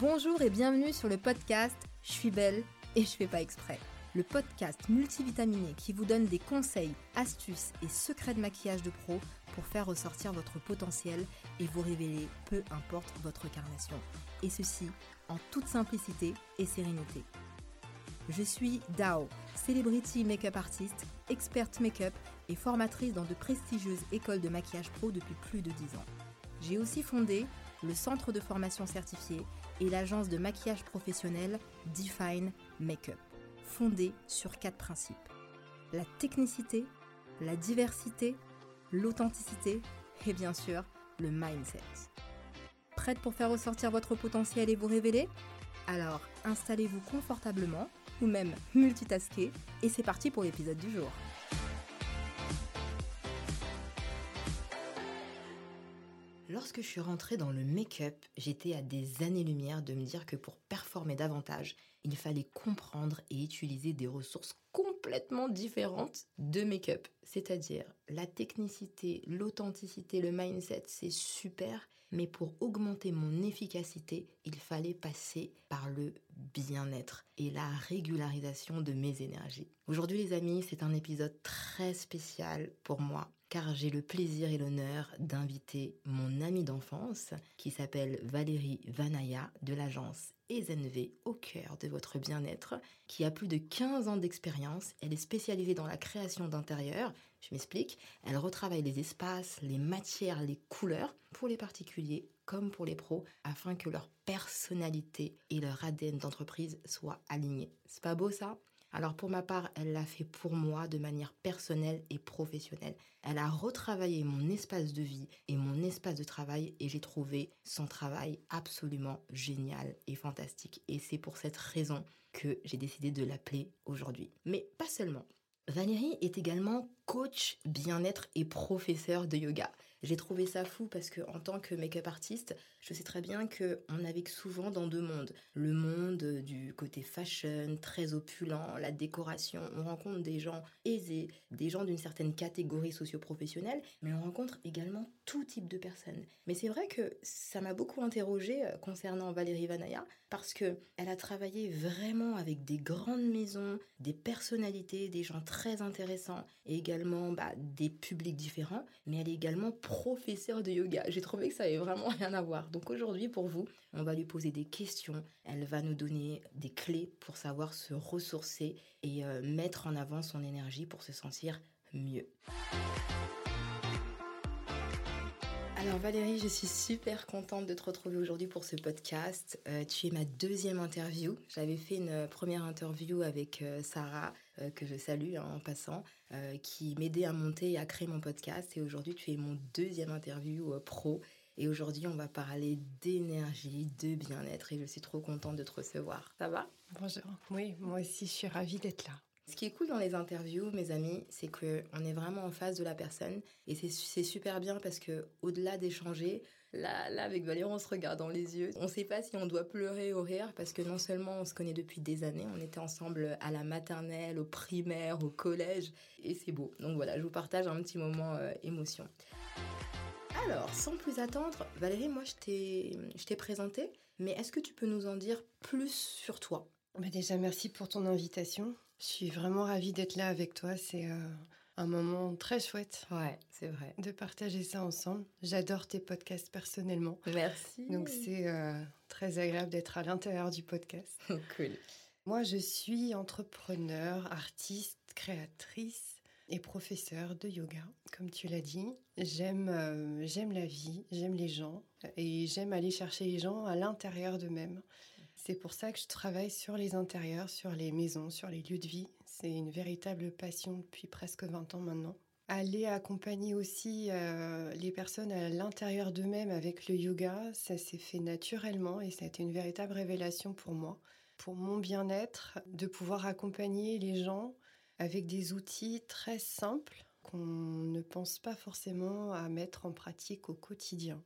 Bonjour et bienvenue sur le podcast Je suis belle et je fais pas exprès. Le podcast multivitaminé qui vous donne des conseils, astuces et secrets de maquillage de pro pour faire ressortir votre potentiel et vous révéler peu importe votre carnation. Et ceci en toute simplicité et sérénité. Je suis Dao, celebrity make-up artiste, experte make-up et formatrice dans de prestigieuses écoles de maquillage pro depuis plus de 10 ans. J'ai aussi fondé le centre de formation certifié et l'agence de maquillage professionnel Define Makeup, fondée sur quatre principes. La technicité, la diversité, l'authenticité et bien sûr le mindset. Prête pour faire ressortir votre potentiel et vous révéler? Alors installez-vous confortablement ou même multitasker et c'est parti pour l'épisode du jour. Lorsque je suis rentrée dans le make-up, j'étais à des années-lumière de me dire que pour performer davantage, il fallait comprendre et utiliser des ressources complètement différentes de make-up. C'est-à-dire la technicité, l'authenticité, le mindset, c'est super, mais pour augmenter mon efficacité, il fallait passer par le bien-être et la régularisation de mes énergies. Aujourd'hui les amis, c'est un épisode très spécial pour moi car j'ai le plaisir et l'honneur d'inviter mon amie d'enfance qui s'appelle Valérie Vanaya de l'agence EZNV au cœur de votre bien-être, qui a plus de 15 ans d'expérience. Elle est spécialisée dans la création d'intérieur. Je m'explique. Elle retravaille les espaces, les matières, les couleurs pour les particuliers comme pour les pros afin que leur personnalité et leur ADN d'entreprise soient alignés. C'est pas beau ça? Alors pour ma part, elle l'a fait pour moi de manière personnelle et professionnelle. Elle a retravaillé mon espace de vie et mon espace de travail et j'ai trouvé son travail absolument génial et fantastique. Et c'est pour cette raison que j'ai décidé de l'appeler aujourd'hui. Mais pas seulement. Valérie est également coach bien-être et professeur de yoga. J'ai trouvé ça fou parce que en tant que make-up artiste, je sais très bien que on navigue souvent dans deux mondes. Le monde du côté fashion, très opulent, la décoration. On rencontre des gens aisés, des gens d'une certaine catégorie socio-professionnelle, mais on rencontre également tout type de personnes. Mais c'est vrai que ça m'a beaucoup interrogée euh, concernant Valérie Vanaya parce que elle a travaillé vraiment avec des grandes maisons, des personnalités, des gens très intéressants et également bah, des publics différents, mais elle est également professeur de yoga. J'ai trouvé que ça avait vraiment rien à voir. Donc aujourd'hui, pour vous, on va lui poser des questions. Elle va nous donner des clés pour savoir se ressourcer et euh, mettre en avant son énergie pour se sentir mieux. Alors Valérie, je suis super contente de te retrouver aujourd'hui pour ce podcast. Euh, tu es ma deuxième interview. J'avais fait une première interview avec euh, Sarah, euh, que je salue hein, en passant, qui m'aidait à monter et à créer mon podcast. Et aujourd'hui, tu es mon deuxième interview pro. Et aujourd'hui, on va parler d'énergie, de bien-être. Et je suis trop contente de te recevoir. Ça va? Bonjour. Oui, moi aussi, je suis ravie d'être là. Ce qui est cool dans les interviews, mes amis, c'est que on est vraiment en face de la personne et c'est super bien parce que au-delà d'échanger, là, là avec Valérie, on se regarde dans les yeux. On ne sait pas si on doit pleurer ou rire parce que non seulement on se connaît depuis des années, on était ensemble à la maternelle, au primaire, au collège et c'est beau. Donc voilà, je vous partage un petit moment euh, émotion. Alors, sans plus attendre, Valérie, moi je t'ai présenté, mais est-ce que tu peux nous en dire plus sur toi? Bah, déjà, merci pour ton invitation. Je suis vraiment ravie d'être là avec toi. C'est euh, un moment très chouette. Ouais, c'est vrai. De partager ça ensemble. J'adore tes podcasts personnellement. Merci. Donc c'est euh, très agréable d'être à l'intérieur du podcast. cool. Moi, je suis entrepreneur, artiste, créatrice et professeur de yoga, comme tu l'as dit. J'aime euh, j'aime la vie, j'aime les gens et j'aime aller chercher les gens à l'intérieur d'eux-mêmes. C'est pour ça que je travaille sur les intérieurs, sur les maisons, sur les lieux de vie. C'est une véritable passion depuis presque 20 ans maintenant. Aller accompagner aussi euh, les personnes à l'intérieur d'eux-mêmes avec le yoga, ça s'est fait naturellement et ça a été une véritable révélation pour moi, pour mon bien-être, de pouvoir accompagner les gens avec des outils très simples qu'on ne pense pas forcément à mettre en pratique au quotidien.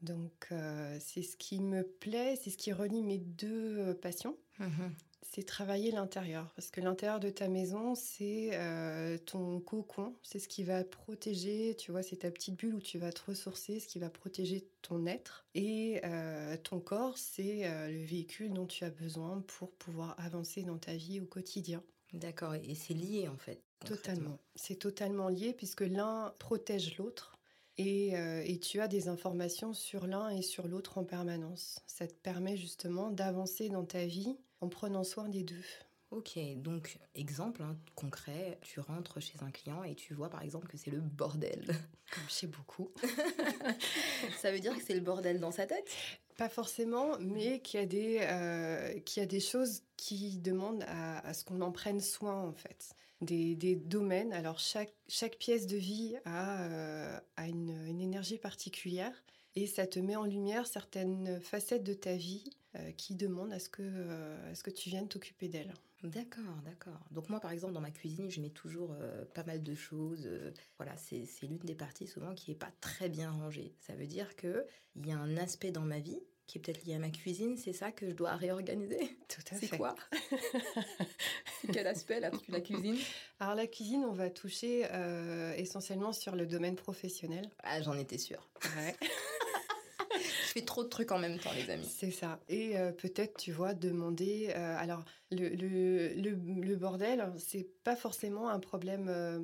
Donc euh, c'est ce qui me plaît, c'est ce qui relie mes deux euh, passions. Mhm. c'est travailler l'intérieur. Parce que l'intérieur de ta maison, c'est euh, ton cocon, c'est ce qui va protéger, tu vois, c'est ta petite bulle où tu vas te ressourcer, ce qui va protéger ton être. Et euh, ton corps, c'est le véhicule dont tu as besoin pour pouvoir avancer dans ta vie au quotidien. D'accord, et c'est lié en fait. Totalement. C'est totalement lié puisque l'un protège l'autre. Et, et, tu as des informations sur l'un et sur l'autre en permanence. Ça te permet justement d'avancer dans ta vie en prenant soin des deux. Ok, donc exemple hein, concret, tu rentres chez un client et tu vois par exemple que c'est le bordel. Comme chez beaucoup. Ça veut dire que c'est le bordel dans sa tête? Pas forcément, mais qu'il y, a des, euh, y a des choses qui demandent à, ce qu'on en prenne soin en fait. Des, des, domaines, alors chaque, chaque pièce de vie a, euh, a une, une énergie particulière et ça te met en lumière certaines facettes de ta vie euh, qui demandent à ce que, à ce que tu viennes t'occuper d'elles. D'accord, d'accord. Donc moi, par exemple, dans ma cuisine, je mets toujours euh, pas mal de choses. voilà, c'est l'une des parties souvent qui n'est pas très bien rangée. Ça veut dire qu'il y a un aspect dans ma vie qui est peut-être lié à ma cuisine, c'est ça que je dois réorganiser Tout à fait. C'est quoi? Quel aspect la, la cuisine? Alors la cuisine, on va toucher essentiellement sur le domaine professionnel. Ah, j'en étais sûre. Ouais. je fais trop de trucs en même temps, les amis. C'est ça. Et euh, peut-être, tu vois, demander. Euh, alors, le, le, le, bordel, c'est pas forcément un problème. Euh,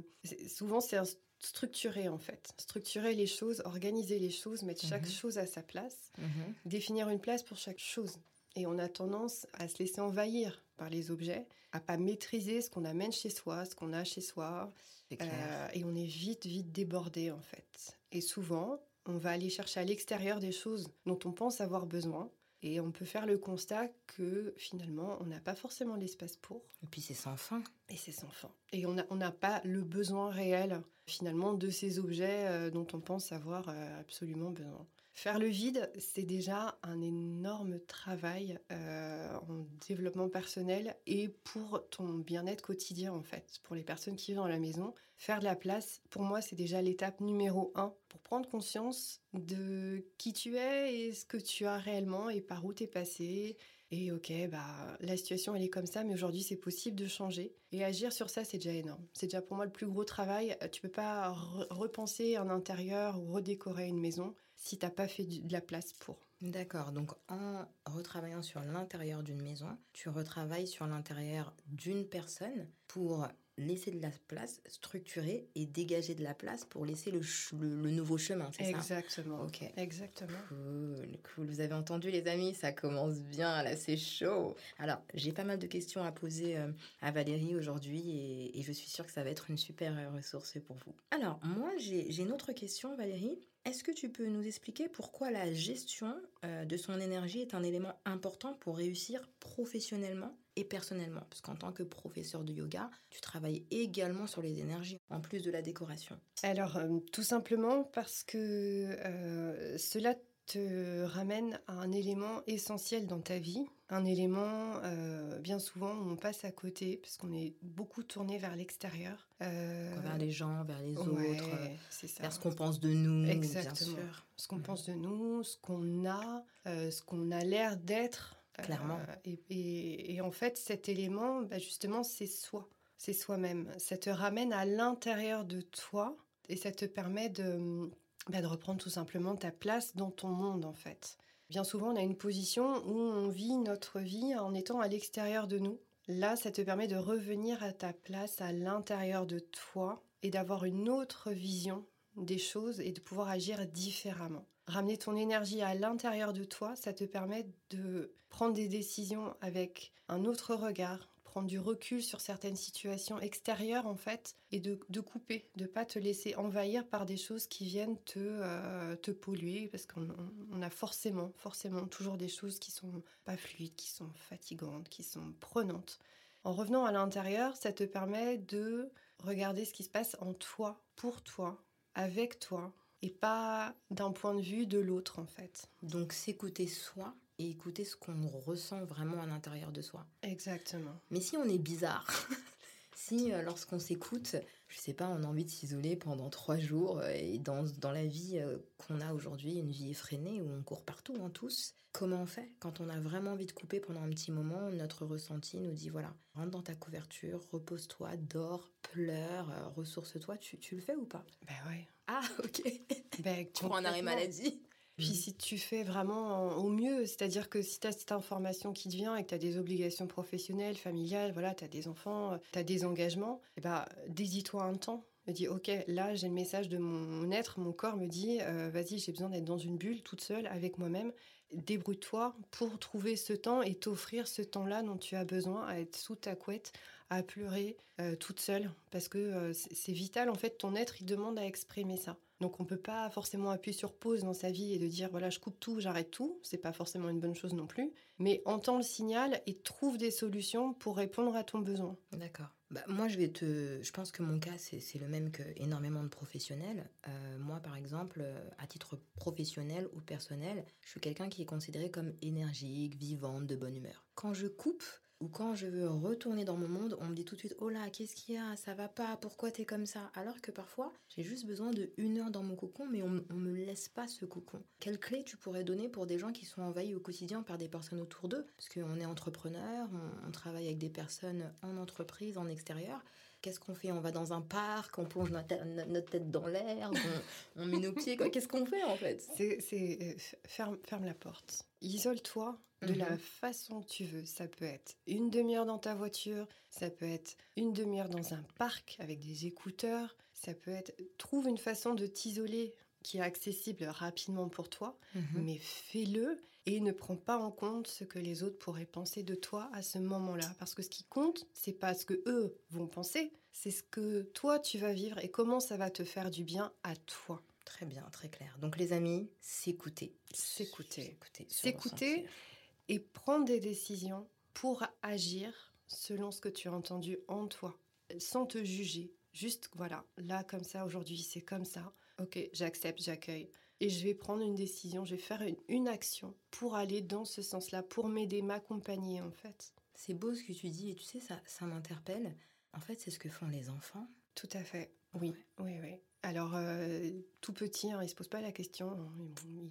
souvent, c'est structurer en fait. Structurer les choses, organiser les choses, mettre chaque mhm. chose à sa place, mhm. définir une place pour chaque chose. Et on a tendance à se laisser envahir par les objets, à pas maîtriser ce qu'on amène chez soi, ce qu'on a chez soi. et on est vite, vite débordé en fait. Et souvent, on va aller chercher à l'extérieur des choses dont on pense avoir besoin. Et on peut faire le constat que finalement, on n'a pas forcément l'espace pour. Et puis c'est sans fin. Et c'est sans fin. Et on n'a pas le besoin réel finalement de ces objets euh, dont on pense avoir euh, absolument besoin. Faire le vide, c'est déjà un énorme travail euh, en développement personnel et pour ton bien-être quotidien en fait, pour les personnes qui vivent dans la maison. Faire de la place, pour moi, c'est déjà l'étape numéro un pour prendre conscience de qui tu es et ce que tu as réellement et par où tu es passé. Et ok, bah, la situation elle est comme ça, mais aujourd'hui c'est possible de changer. Et agir sur ça, c'est déjà énorme. C'est déjà pour moi le plus gros travail. Tu peux pas repenser un intérieur ou redécorer une maison si t'as pas fait de la place pour. D'accord, donc en retravaillant sur l'intérieur d'une maison, tu retravailles sur l'intérieur d'une personne pour laisser de la place, structurer et dégager de la place pour laisser le, le, nouveau chemin, c'est ça? Exactement. Ok. Exactement. Cool, cool. Vous avez entendu les amis, ça commence bien, là c'est chaud. Alors, j'ai pas mal de questions à poser euh, à Valérie aujourd'hui et, et, je suis sûre que ça va être une super ressource pour vous. Alors, moi j'ai une autre question Valérie. Est-ce que tu peux nous expliquer pourquoi la gestion euh, de son énergie est un élément important pour réussir professionnellement et personnellement? Parce qu'en tant que professeur de yoga, tu travailles également sur les énergies, en plus de la décoration. Alors, euh, tout simplement parce que euh, cela te ramène à un élément essentiel dans ta vie, un élément euh, bien souvent où on passe à côté parce qu'on est beaucoup tourné vers l'extérieur. Euh, vers les gens, vers les autres, vers ce qu'on pense de nous, Exactement. bien sûr. Ce qu'on pense de nous, ce qu'on a, euh, ce qu'on a l'air d'être. Clairement. Et, en fait, cet élément, bah, justement, c'est soi. C'est soi-même. Ça te ramène à l'intérieur de toi et ça te permet de bah, de reprendre tout simplement ta place dans ton monde en fait. Bien souvent, on a une position où on vit notre vie en étant à l'extérieur de nous. Là, ça te permet de revenir à ta place à l'intérieur de toi et d'avoir une autre vision des choses et de pouvoir agir différemment. Ramener ton énergie à l'intérieur de toi, ça te permet de prendre des décisions avec un autre regard, prendre du recul sur certaines situations extérieures en fait et de, de couper, de pas te laisser envahir par des choses qui viennent te, euh, te polluer parce qu'on on a forcément, forcément toujours des choses qui sont pas fluides, qui sont fatigantes, qui sont prenantes. En revenant à l'intérieur, ça te permet de regarder ce qui se passe en toi, pour toi, avec toi, et pas d'un point de vue de l'autre en fait. Donc s'écouter soi, et écouter ce qu'on ressent vraiment à l'intérieur de soi. Exactement. Mais si on est bizarre, si euh, lorsqu'on s'écoute, je sais pas, on a envie de s'isoler pendant trois jours euh, et dans, dans la vie euh, qu'on a aujourd'hui, une vie effrénée où on court partout, en hein, tous, Comment on fait quand on a vraiment envie de couper pendant un petit moment Notre ressenti nous dit voilà, rentre dans ta couverture, repose-toi, dors, pleure, ressource-toi. Tu, tu, le fais ou pas? Ben ouais. Ah, ok. Ben, tu prends un arrêt maladie. Puis si tu fais vraiment au mieux, c'est-à-dire que si tu as cette information qui te vient et que tu as des obligations professionnelles, familiales, voilà, tu as des enfants, euh, tu as des engagements, eh ben, dédie-toi un temps. Me dis, ok, là j'ai le message de mon être, mon corps me dit, euh, vas-y, j'ai besoin d'être dans une bulle toute seule avec moi-même. Débrouille-toi pour trouver ce temps et t'offrir ce temps-là dont tu as besoin à être sous ta couette, à pleurer euh, toute seule, parce que c'est vital en fait. Ton être, il demande à exprimer ça. Donc on peut pas forcément appuyer sur pause dans sa vie et de dire voilà je coupe tout, j'arrête tout. C'est pas forcément une bonne chose non plus. Mais entends le signal et trouve des solutions pour répondre à ton besoin. D'accord. Bah, moi je vais te, je pense que mon cas c'est le même que énormément de professionnels. Euh, moi par exemple, à titre professionnel ou personnel, je suis quelqu'un qui est considéré comme énergique, vivante, de bonne humeur. Quand je coupe ou quand je veux retourner dans mon monde, on me dit tout de suite Oh là, qu'est-ce qu'il y a? Ça va pas Pourquoi t'es comme ça? Alors que parfois, j'ai juste besoin de une heure dans mon cocon, mais on, on me laisse pas ce cocon. Quelle clé tu pourrais donner pour des gens qui sont envahis au quotidien par des personnes autour d'eux? Parce qu'on est entrepreneur, on, travaille avec des personnes en entreprise, en extérieur. Qu'est-ce qu'on fait? On va dans un parc, on plonge notre, tête dans l'air, on, met nos pieds. Qu'est-ce qu'on fait en fait? C'est euh, ferme, ferme la porte. Isole-toi de la mhm. façon que tu veux. Ça peut être une demi-heure dans ta voiture, ça peut être une demi-heure dans un parc avec des écouteurs, ça peut être... Trouve une façon de t'isoler qui est accessible rapidement pour toi, mhm. mais fais-le et ne prends pas en compte ce que les autres pourraient penser de toi à ce moment-là. Parce que ce qui compte, c'est pas ce que eux vont penser, c'est ce que toi tu vas vivre et comment ça va te faire du bien à toi. Très bien, très clair. Donc les amis, s'écouter. S'écouter. S'écouter et prendre des décisions pour agir selon ce que tu as entendu en toi, sans te juger. Juste, voilà, là, comme ça, aujourd'hui, c'est comme ça. Ok, j'accepte, j'accueille. Et je vais prendre une décision, je vais faire une, action pour aller dans ce sens-là, pour m'aider, m'accompagner, en fait. C'est beau ce que tu dis, et tu sais, ça, ça m'interpelle. En fait, c'est ce que font les enfants. Tout à fait. Oui, oui, oui. Alors, euh, tout petit, hein, ils ne se posent pas la question, hein,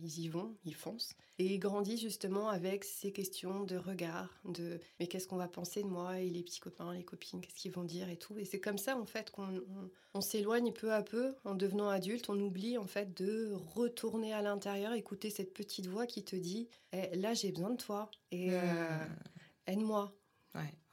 ils y vont, ils foncent. Et ils grandissent justement avec ces questions de regard, de mais qu'est-ce qu'on va penser de moi et les petits copains, les copines, qu'est-ce qu'ils vont dire et tout? Et c'est comme ça, en fait, qu'on s'éloigne peu à peu en devenant adulte. On oublie, en fait, de retourner à l'intérieur, écouter cette petite voix qui te dit eh, là, j'ai besoin de toi et euh, mmh. aide-moi.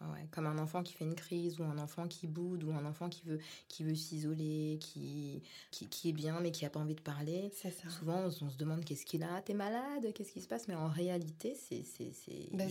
Ouais, comme un enfant qui fait une crise ou un enfant qui boude ou un enfant qui veut, qui veut s'isoler, qui, qui, est bien mais qui n'a pas envie de parler. Ça. Souvent, on, se demande qu'est-ce qu'il a, t'es malade, qu'est-ce qui se passe, mais en réalité, c'est c'est c'est ben,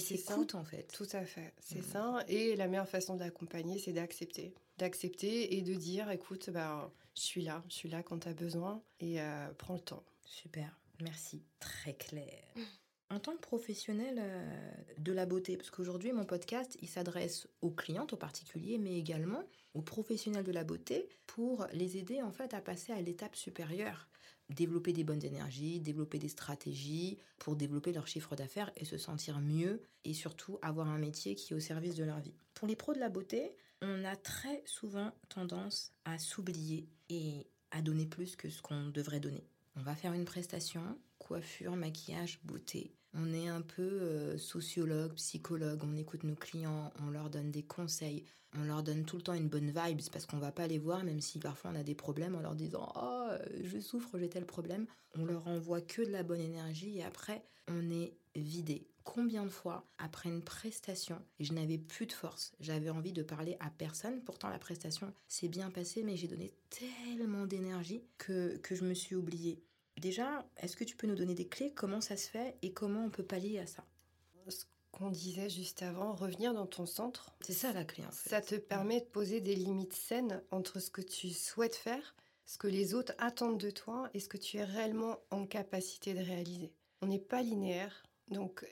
en fait. Tout à fait, c'est mm. ça. Et la meilleure façon d'accompagner, c'est d'accepter, d'accepter et de dire, écoute, ben, je suis là, je suis là quand tu as besoin et euh, prends le temps. Super, merci, très clair. En tant que professionnel euh, de la beauté, parce qu'aujourd'hui mon podcast il s'adresse aux clientes, aux particuliers, mais également aux professionnels de la beauté pour les aider en fait à passer à l'étape supérieure, développer des bonnes énergies, développer des stratégies pour développer leur chiffre d'affaires et se sentir mieux et surtout avoir un métier qui est au service de leur vie. Pour les pros de la beauté, on a très souvent tendance à s'oublier et à donner plus que ce qu'on devrait donner. On va faire une prestation, coiffure, maquillage, beauté. On est un peu euh, sociologue, psychologue, on écoute nos clients, on leur donne des conseils, on leur donne tout le temps une bonne vibe, parce qu'on va pas les voir, même si parfois on a des problèmes en leur disant Oh, je souffre, j'ai tel problème. On leur envoie que de la bonne énergie et après, on est vidé. Combien de fois, après une prestation, je n'avais plus de force, j'avais envie de parler à personne, pourtant la prestation s'est bien passée, mais j'ai donné tellement d'énergie que, que je me suis oubliée. Déjà, est-ce que tu peux nous donner des clés? Comment ça se fait? Et comment on peut pallier à ça? Ce qu'on disait juste avant, revenir dans ton centre. C'est ça la clé en fait. Ça te permet de poser des limites saines entre ce que tu souhaites faire, ce que les autres attendent de toi et ce que tu es réellement en capacité de réaliser. On n'est pas linéaire, donc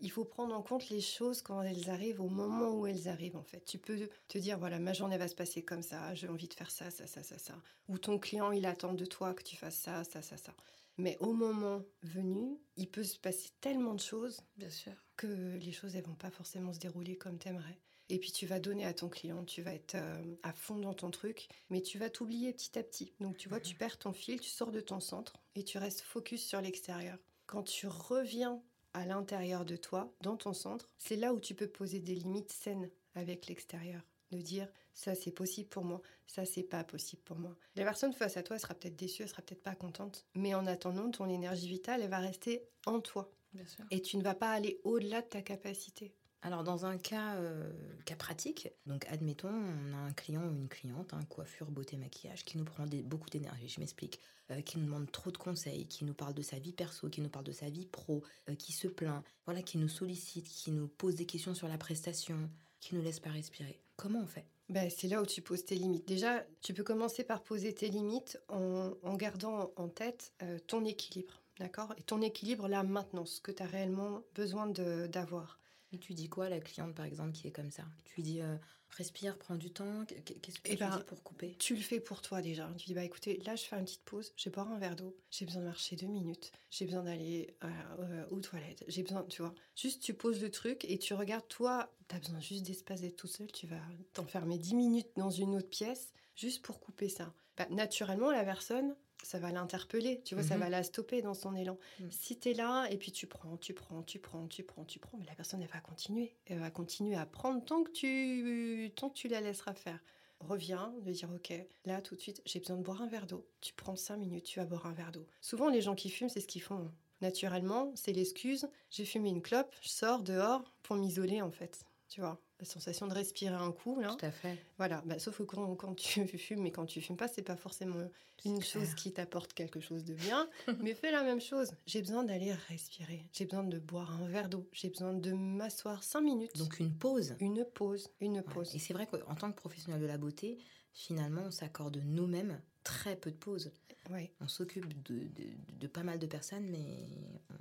il faut prendre en compte les choses quand elles arrivent au moment où elles arrivent en fait. Tu peux te dire voilà ma journée va se passer comme ça, j'ai envie de faire ça, ça, ça, ça, ça. Ou ton client il attend de toi que tu fasses ça, ça, ça, ça. Mais au moment venu, il peut se passer tellement de choses, bien sûr, que les choses elles vont pas forcément se dérouler comme t'aimerais. Et puis tu vas donner à ton client, tu vas être euh, à fond dans ton truc, mais tu vas t'oublier petit à petit. Donc tu vois, tu perds ton fil, tu sors de ton centre et tu restes focus sur l'extérieur. Quand tu reviens à l'intérieur de toi, dans ton centre, c'est là où tu peux poser des limites saines avec l'extérieur. De dire ça c'est possible pour moi, ça c'est pas possible pour moi. La personne face à toi sera peut-être déçue, elle sera peut-être pas contente, mais en attendant, ton énergie vitale, elle va rester en toi. Bien sûr. Et tu ne vas pas aller au-delà de ta capacité. Alors dans un cas, euh, cas pratique, donc admettons, on a un client ou une cliente, hein, coiffure, beauté, maquillage, qui nous prend beaucoup d'énergie, je m'explique, euh, qui nous demande trop de conseils, qui nous parle de sa vie perso, qui nous parle de sa vie pro, euh, qui se plaint, voilà, qui nous sollicite, qui nous pose des questions sur la prestation, qui nous laisse pas respirer. Comment on fait? Ben, c'est là où tu poses tes limites. Déjà, tu peux commencer par poser tes limites en, gardant en tête ton équilibre. D'accord? Et ton équilibre là maintenant, ce que tu as réellement besoin d'avoir. Et tu dis quoi à la cliente par exemple qui est comme ça? Tu lui dis euh, respire, prends du temps, Qu- qu'est-ce que Eh tu ben, dis pour couper? Tu le fais pour toi déjà. Tu dis, bah écoutez, là je fais une petite pause, je vais boire un verre d'eau, j'ai besoin de marcher deux minutes, j'ai besoin d'aller euh, euh, aux toilettes, j'ai besoin, tu vois. Juste tu poses le truc et tu regardes, toi, tu as besoin juste d'espace d'être tout seul, tu vas t'enfermer dix minutes dans une autre pièce juste pour couper ça. Bah, naturellement, la personne, ça va l'interpeller, tu vois, ça Mhm. va la stopper dans son élan. Mhm. Si tu es là et puis tu prends, tu prends, tu prends, tu prends, tu prends, mais la personne, elle va continuer. Elle va continuer à prendre tant que tu, tant que tu la laisseras faire reviens, de dire ok, là tout de suite, j'ai besoin de boire un verre d'eau. Tu prends cinq minutes, tu vas boire un verre d'eau. Souvent, les gens qui fument, c'est ce qu'ils font. Naturellement, c'est l'excuse. J'ai fumé une clope, je sors dehors pour m'isoler en fait. Tu vois, la sensation de respirer un coup là. Tout à fait. Voilà, bah, sauf que quand, quand tu fumes et quand tu fumes pas, c'est pas forcément une chose qui t'apporte quelque chose de bien, mais fais la même chose. J'ai besoin d'aller respirer, j'ai besoin de boire un verre d'eau, j'ai besoin de m'asseoir cinq minutes. Donc une pause. une pause, une Ouais. pause. Et c'est vrai qu'en tant que professionnel de la beauté, finalement, on s'accorde nous-mêmes très peu de pauses. Ouais. On s'occupe de, de- de pas mal de personnes, mais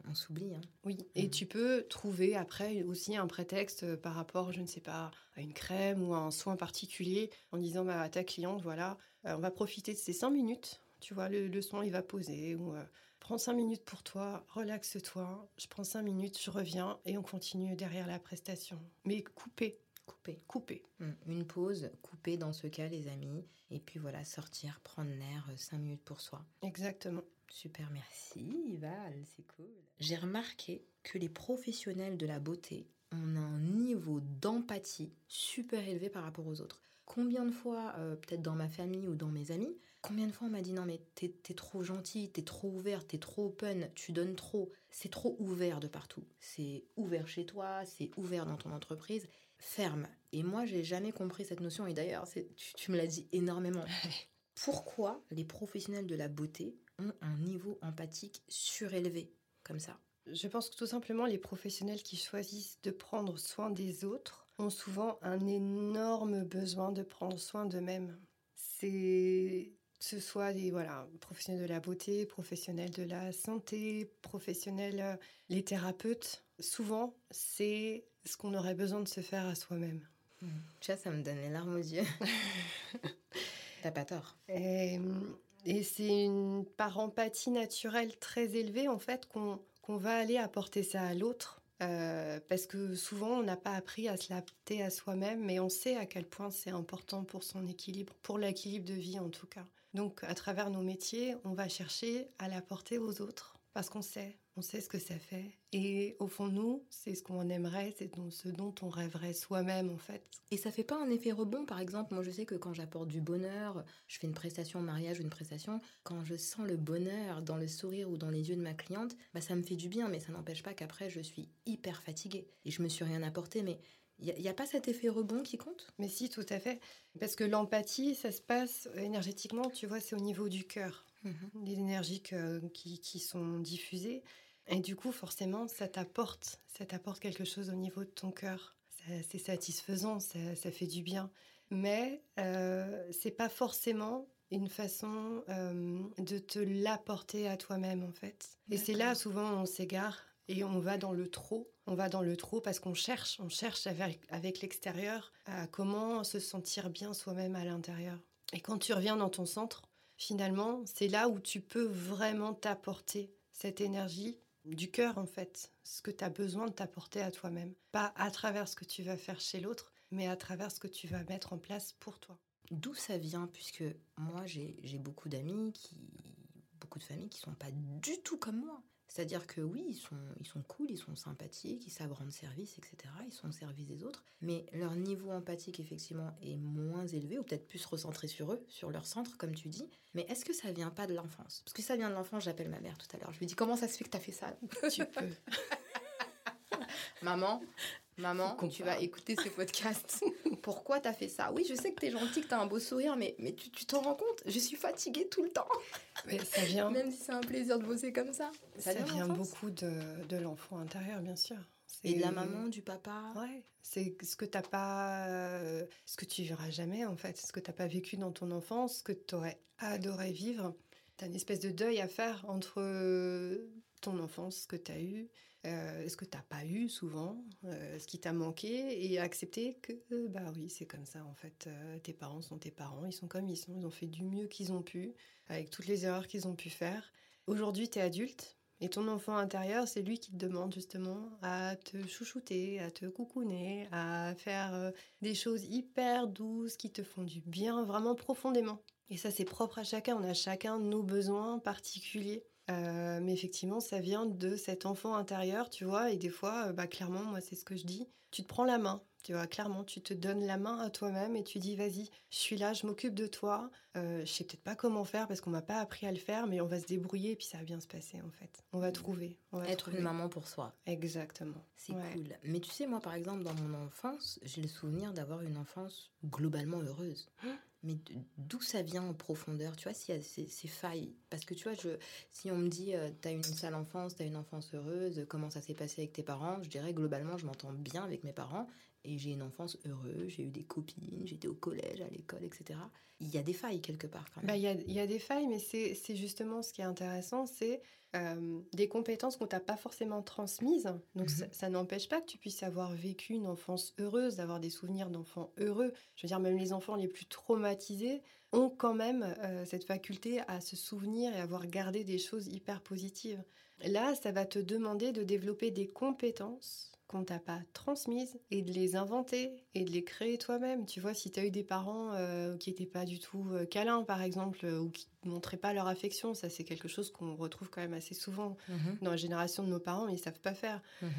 on, on s'oublie. hein. Oui, et Mhm. tu peux trouver après aussi un prétexte euh, par rapport, je ne sais pas, à une crème ou à un soin particulier en disant bah, à ta cliente, voilà, euh, on va profiter de ces cinq minutes, tu vois, le, le soin il va poser, ou euh, prends cinq minutes pour toi, relaxe-toi, je prends cinq minutes, je reviens et on continue derrière la prestation. Mais couper, Couper. couper. Hum, Une pause, couper dans ce cas, les amis. Et puis voilà, sortir, prendre l'air, 5 minutes pour soi. Exactement. Super, merci Val, c'est cool. J'ai remarqué que les professionnels de la beauté ont un niveau d'empathie super élevé par rapport aux autres. Combien de fois, euh, peut-être dans ma famille ou dans mes amis, combien de fois on m'a dit non mais t'es t'es trop gentil, t'es trop ouvert, t'es trop open, tu donnes trop, c'est trop ouvert de partout. C'est ouvert chez toi, c'est ouvert dans ton entreprise, ferme. Et moi j'ai jamais compris cette notion et d'ailleurs tu, tu me l'as dit énormément. Pourquoi les professionnels de la beauté ont un niveau empathique surélevé comme ça? Je pense que tout simplement, les professionnels qui choisissent de prendre soin des autres ont souvent un énorme besoin de prendre soin d'eux-mêmes. C'est que ce soit des voilà, professionnels de la beauté, professionnels de la santé, professionnels, euh, les thérapeutes. Souvent, c'est ce qu'on aurait besoin de se faire à soi-même. Tu vois, ça me donne les larmes aux yeux. T'as pas tort. Et, et c'est une par empathie naturelle très élevée, en fait, qu'on qu'on va aller apporter ça à l'autre. Euh, parce que souvent, on n'a pas appris à se l'adapter à soi-même, mais on sait à quel point c'est important pour son équilibre, pour l'équilibre de vie en tout cas. Donc, à travers nos métiers, on va chercher à l'apporter aux autres, parce qu'on sait, on sait ce que ça fait. Et au fond nous, c'est ce qu'on aimerait, c'est ce dont on rêverait soi-même, en fait. Et ça fait pas un effet rebond, par exemple? Moi, je sais que quand j'apporte du bonheur, je fais une prestation au mariage ou une prestation, quand je sens le bonheur dans le sourire ou dans les yeux de ma cliente, bah, ça me fait du bien, mais ça n'empêche pas qu'après, je suis hyper fatiguée. Et je me suis rien apporté, mais il n'y a, pas cet effet rebond qui compte? Mais si, tout à fait. Parce que l'empathie, ça se passe énergétiquement, tu vois, c'est au niveau du cœur, des énergies que- qui, qui sont diffusées. Et du coup, forcément, ça t'apporte, ça t'apporte quelque chose au niveau de ton cœur. C'est satisfaisant, ça, ça fait du bien. Mais euh, c'est pas forcément une façon euh, de te l'apporter à toi-même, en fait. Et c'est là, souvent, on s'égare et on va dans le trop. On va dans le trop parce qu'on cherche, on cherche avec, avec l'extérieur à comment se sentir bien soi-même à l'intérieur. Et quand tu reviens dans ton centre, finalement, c'est là où tu peux vraiment t'apporter cette énergie du cœur, en fait, ce que tu as besoin de t'apporter à toi-même. Pas à travers ce que tu vas faire chez l'autre, mais à travers ce que tu vas mettre en place pour toi. D'où ça vient? Puisque moi, j'ai j'ai beaucoup d'amis, qui, beaucoup de familles qui sont pas du tout comme moi. C'est-à-dire que oui, ils sont, ils sont cool, ils sont sympathiques, ils savent rendre service, etc. Ils sont au service des autres. Mais leur niveau empathique, effectivement, est moins élevé, ou peut-être plus recentré sur eux, sur leur centre, comme tu dis. Mais est-ce que ça vient pas de l'enfance? Parce que ça vient de l'enfance, j'appelle ma mère tout à l'heure. Je lui dis comment ça se fait que tu as fait ça? Tu peux. Maman, maman, tu vas écouter ce podcast. Pourquoi t'as fait ça? Oui, je sais que t'es gentil, que t'as un beau sourire, mais, mais tu t'en rends compte? Je suis fatiguée tout le temps. Mais ça vient. Même si c'est un plaisir de bosser comme ça. Ça, vient, beaucoup de, de l'enfant intérieur, bien sûr. Et de la maman, du papa. Ouais, c'est ce que t'as pas, euh, ce que tu verras jamais en fait, ce que t'as pas vécu dans ton enfance, ce que tu aurais adoré vivre. T'as une espèce de deuil à faire entre ton enfance, ce que tu as eu, euh, ce que tu n'as pas eu souvent, euh, ce qui t'a manqué, et accepter que, bah oui, c'est comme ça en fait. Euh, tes parents sont tes parents, ils sont comme ils sont, ils ont fait du mieux qu'ils ont pu, avec toutes les erreurs qu'ils ont pu faire. Aujourd'hui, tu es adulte, et ton enfant intérieur, c'est lui qui te demande justement à te chouchouter, à te coucouner, à faire des choses hyper douces qui te font du bien vraiment profondément. Et ça, c'est propre à chacun. On a chacun nos besoins particuliers. Euh, mais effectivement, ça vient de cet enfant intérieur, tu vois. Et des fois, euh, bah, clairement, moi, c'est ce que je dis. Tu te prends la main, tu vois. Clairement, tu te donnes la main à toi-même et tu dis, vas-y, je suis là, je m'occupe de toi. Euh, je sais peut-être pas comment faire parce qu'on m'a pas appris à le faire, mais on va se débrouiller et puis ça va bien se passer, en fait. On va mmh. trouver. On va Être une maman pour soi. Exactement. C'est cool. Mais tu sais, moi, par exemple, dans mon enfance, j'ai le souvenir d'avoir une enfance globalement heureuse. Hein? Mais d'où ça vient en profondeur, tu vois, s'il y a ces, failles? Parce que tu vois, je, si on me dit, euh, tu as une sale enfance, tu as une enfance heureuse, comment ça s'est passé avec tes parents, je dirais globalement, je m'entends bien avec mes parents et j'ai une enfance heureuse, j'ai eu des copines, j'étais au collège, à l'école, etc. Il y a des failles quelque part quand même. Bah, il, y a, il y a des failles, mais c'est justement ce qui est intéressant, c'est euh, des compétences qu'on t'a pas forcément transmises. Donc mhm. ça, n'empêche pas que tu puisses avoir vécu une enfance heureuse, d'avoir des souvenirs d'enfants heureux. Je veux dire, même les enfants les plus traumatisés ont quand même euh, cette faculté à se souvenir et avoir gardé des choses hyper positives. Là, ça va te demander de développer des compétences qu'on t'a pas transmises et de les inventer et de les créer toi-même. Tu vois, si tu as eu des parents euh, qui n'étaient pas du tout euh, câlins, par exemple, euh, ou qui ne montraient pas leur affection, ça c'est quelque chose qu'on retrouve quand même assez souvent mhm. dans la génération de nos parents, ils savent pas faire. Mhm.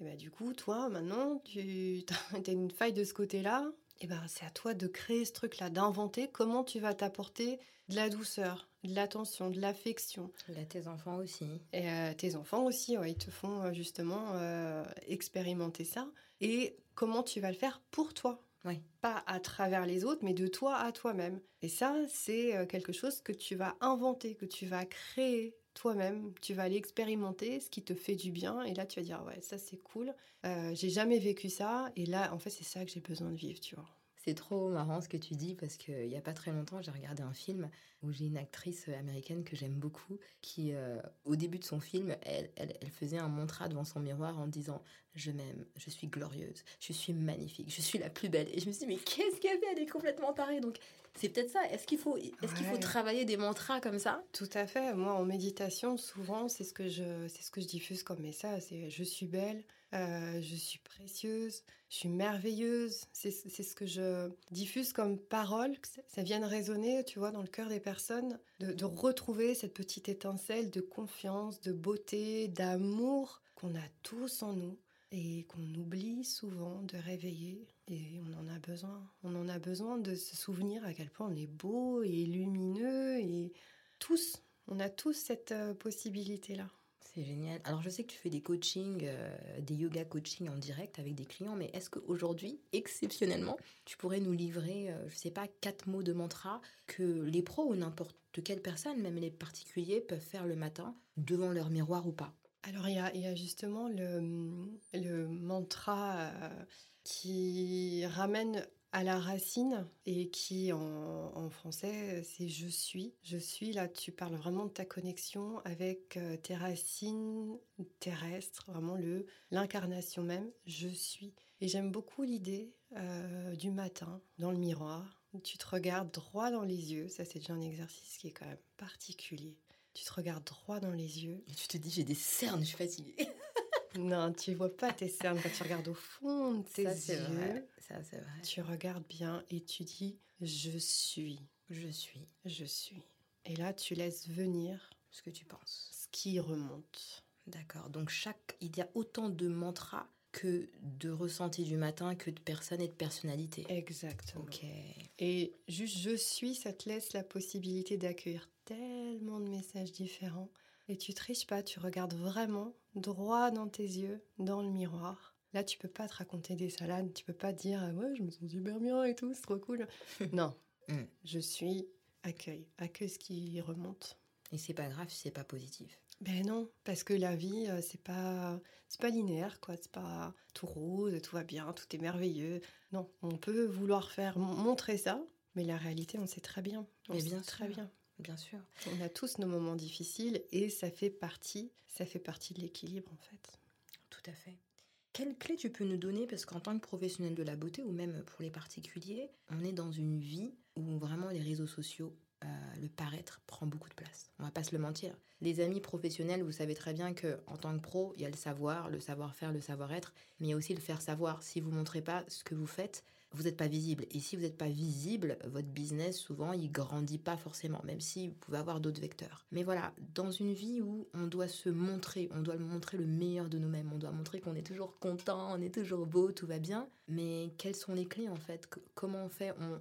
Et bah, du coup, toi, maintenant, tu as une faille de ce côté-là, et ben c'est à toi de créer ce truc-là, d'inventer comment tu vas t'apporter de la douceur, de l'attention, de l'affection. Là, tes enfants aussi. Et euh, tes enfants aussi, ils te font euh, justement euh, expérimenter ça. Et comment tu vas le faire pour toi? Oui. Pas à travers les autres, mais de toi à toi-même. Et ça, c'est quelque chose que tu vas inventer, que tu vas créer toi-même. Tu vas aller expérimenter ce qui te fait du bien. Et là, tu vas dire, ouais, ça c'est cool. j'ai jamais vécu ça. Et là, en fait, c'est ça que j'ai besoin de vivre, tu vois. C'est trop marrant ce que tu dis parce qu'il n'y a pas très longtemps, j'ai regardé un film où j'ai une actrice américaine que j'aime beaucoup qui, euh, au début de son film, elle, elle, faisait un mantra devant son miroir en disant Je m'aime, je suis glorieuse, je suis magnifique, je suis la plus belle. Et je me suis dit Mais qu'est-ce qu'elle fait? Elle est complètement tarée. Donc c'est peut-être ça. Est-ce qu'il faut, est-ce qu'il faut travailler des mantras comme ça? Tout à fait. Moi, en méditation, souvent, c'est ce que je, c'est ce que je diffuse comme message. C'est je suis belle, euh, je suis précieuse, je suis merveilleuse. C'est ce que je diffuse comme parole, que ça vienne résonner, tu vois, dans le cœur des personnes, de, retrouver cette petite étincelle de confiance, de beauté, d'amour qu'on a tous en nous et qu'on oublie souvent de réveiller. Et on en a besoin. On en a besoin de se souvenir à quel point on est beau et lumineux et tous, on a tous cette euh, possibilité-là. C'est génial. Alors, je sais que tu fais des coachings, euh, des yoga coaching en direct avec des clients, mais est-ce qu'aujourd'hui, exceptionnellement, tu pourrais nous livrer, euh, je sais pas, quatre mots de mantra que les pros ou n'importe quelle personne, même les particuliers, peuvent faire le matin devant leur miroir ou pas? Alors, il y a, justement le, le mantra euh, qui ramène à la racine et qui en, français c'est je suis. Je suis là, tu parles vraiment de ta connexion avec euh, tes racines terrestres, vraiment le l'incarnation même. Je suis. Et j'aime beaucoup l'idée euh, du matin dans le miroir tu te regardes droit dans les yeux. Ça c'est déjà un exercice qui est quand même particulier. Tu te regardes droit dans les yeux. Et tu te dis j'ai des cernes, je suis fatiguée. Non, tu vois pas tes cernes quand tu regardes au fond de tes yeux. Vrai. Ça, c'est vrai. Tu regardes bien et tu dis je suis, je suis, je suis. Et là, tu laisses venir ce que tu penses, ce qui remonte. D'accord. Donc chaque, il y a autant de mantras que de ressentis du matin, que de personnes et de personnalités. Exactement. Ok. Et juste je suis, ça te laisse la possibilité d'accueillir tellement de messages différents. Et tu triches pas, tu regardes vraiment droit dans tes yeux, dans le miroir. Là, tu peux pas te raconter des salades, tu peux pas dire ah ouais, je me sens super bien et tout, c'est trop cool. non, Mm. je suis accueil, accueille ce qui remonte. Et c'est pas grave si c'est pas positif. Ben non, parce que la vie, euh, c'est pas, c'est pas linéaire, quoi. C'est pas tout rose, tout va bien, tout est merveilleux. Non, on peut vouloir faire montrer ça, mais la réalité, on sait très bien. On Mais sait bien très bien. Bien sûr. On a tous nos moments difficiles et ça fait partie, ça fait partie de l'équilibre en fait. Tout à fait. Quelle clé tu peux nous donner? Parce qu'en tant que professionnel de la beauté, ou même pour les particuliers, on est dans une vie où vraiment les réseaux sociaux, euh, le paraître prend beaucoup de place. On va pas se le mentir. Les amis professionnels, vous savez très bien que en tant que pro, il y a le savoir, le savoir-faire, le savoir-être, mais il y a aussi le faire savoir. Si vous montrez pas ce que vous faites, vous n'êtes pas visible. Et si vous n'êtes pas visible, votre business, souvent, il grandit pas forcément, même si vous pouvez avoir d'autres vecteurs. Mais voilà, dans une vie où on doit se montrer, on doit montrer le meilleur de nous-mêmes, on doit montrer qu'on est toujours content, on est toujours beau, tout va bien. Mais quelles sont les clés en fait? Comment on fait? On,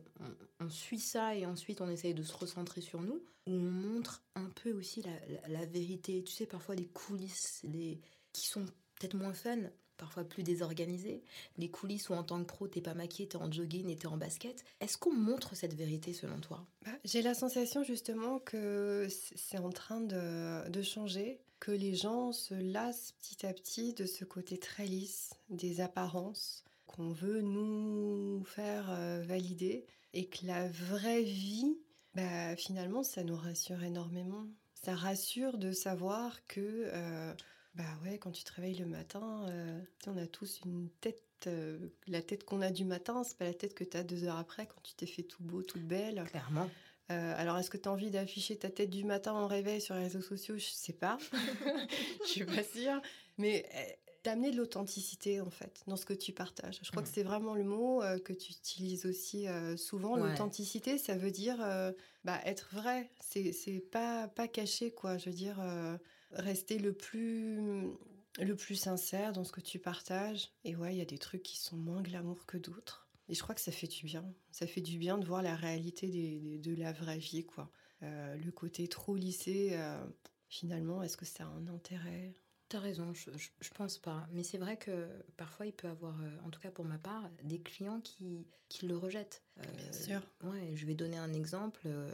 on- suit ça et ensuite on essaye de se recentrer sur nous? Ou on montre un peu aussi la, vérité? Tu sais, parfois les coulisses, qui sont peut-être moins fun, parfois plus désorganisées. Les coulisses où en tant que pro, t'es pas maquillé, t'es en jogging et t'es en basket. Est-ce qu'on montre cette vérité selon toi? Bah, J'ai la sensation justement que c'est en train de, de changer, que les gens se lassent petit à petit de ce côté très lisse, des apparences qu'on veut nous faire euh, valider et que la vraie vie, bah, finalement, ça nous rassure énormément. Ça rassure de savoir que, euh, bah ouais, quand tu te réveilles le matin, euh, on a tous une tête. euh, la tête qu'on a du matin, c'est pas la tête que tu as deux heures après quand tu t'es fait tout beau, toute belle. Clairement. Euh, alors, est-ce que tu as envie d'afficher ta tête du matin en réveil sur les réseaux sociaux? Je sais pas. Je suis pas sûre. Mais d'amener de l'authenticité, en fait, dans ce que tu partages. Je crois Mm. que c'est vraiment le mot euh, que tu utilises aussi euh, souvent. Ouais. L'authenticité, ça veut dire euh, bah, être vrai. C'est pas, pas caché, quoi. Je veux dire, rester le plus, le plus sincère dans ce que tu partages. Et ouais, il y a des trucs qui sont moins glamour que d'autres. Et je crois que ça fait du bien. Ça fait du bien de voir la réalité de la vraie vie, quoi. Euh, le côté trop lissé, euh, finalement, est-ce que ça a un intérêt? T'as raison, je, je, je pense pas. Mais c'est vrai que parfois il peut avoir, euh, en tout cas pour ma part, des clients qui, qui le rejettent. Euh, Bien sûr. Ouais, je vais donner un exemple. euh,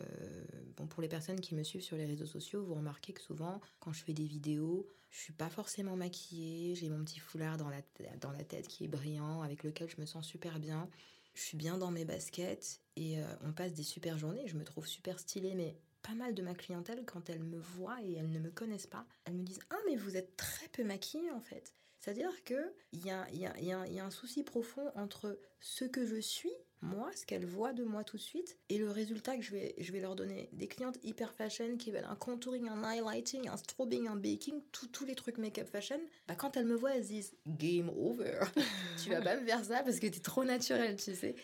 bon, pour les personnes qui me suivent sur les réseaux sociaux, vous remarquez que souvent, quand je fais des vidéos, je suis pas forcément maquillée, j'ai mon petit foulard dans la, dans la tête qui est brillant, avec lequel je me sens super bien. Je suis bien dans mes baskets et euh, on passe des super journées. Je me trouve super stylée, mais pas mal de ma clientèle, quand elles me voient et elles ne me connaissent pas, elles me disent Ah, mais vous êtes très peu maquillée en fait. C'est-à-dire qu'il y a, y, a, y, a, y a un souci profond entre ce que je suis, moi, ce qu'elles voient de moi tout de suite, et le résultat que je vais, je vais leur donner. Des clientes hyper fashion qui veulent un contouring, un highlighting, un strobing, un baking, tous les trucs make-up fashion, bah, quand elles me voient, elles se disent Game over. tu vas pas me faire ça parce que t'es trop naturelle, tu sais.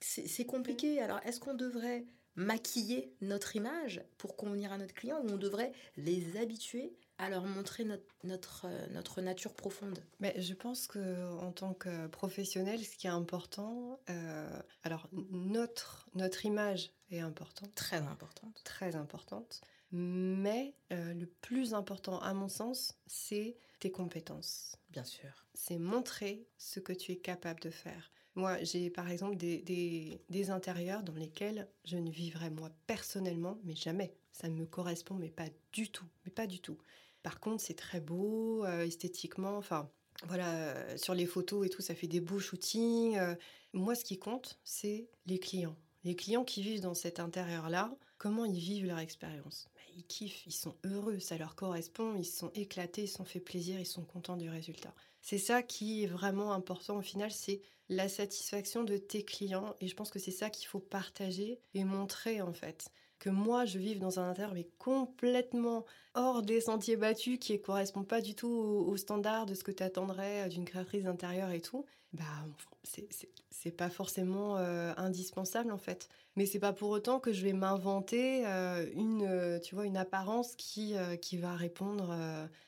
C'est compliqué. Alors, est-ce qu'on devrait maquiller notre image pour convenir à notre client ou on devrait les habituer à leur montrer notre, notre, euh, notre nature profonde Mais je pense que en tant que professionnel, ce qui est important, euh, alors notre notre image est importante, Très importante. très importante, mais euh, le plus important à mon sens, c'est tes compétences. Bien sûr. c'est montrer ce que tu es capable de faire. Moi, j'ai par exemple des, des, intérieurs dans lesquels je ne vivrais moi personnellement, mais jamais. Ça me correspond, mais pas du tout. Mais pas du tout. Par contre, c'est très beau, euh, esthétiquement. Enfin, voilà, euh, sur les photos et tout, ça fait des beaux shootings. euh. moi, ce qui compte, c'est les clients. Les clients qui vivent dans cet intérieur-là, comment ils vivent leur expérience Ils kiffent, ils sont heureux, ça leur correspond, ils sont éclatés, ils sont fait plaisir, ils sont contents du résultat. C'est ça qui est vraiment important au final, c'est la satisfaction de tes clients. Et je pense que c'est ça qu'il faut partager et montrer en fait. que moi je vive dans un intérieur mais complètement hors des sentiers battus, qui ne correspond pas du tout aux, standards de ce que tu attendrais d'une créatrice d'intérieur et tout, bah c'est pas forcément euh, indispensable en fait. Mais c'est pas pour autant que je vais m'inventer euh, une, euh, tu vois, une apparence qui, qui va répondre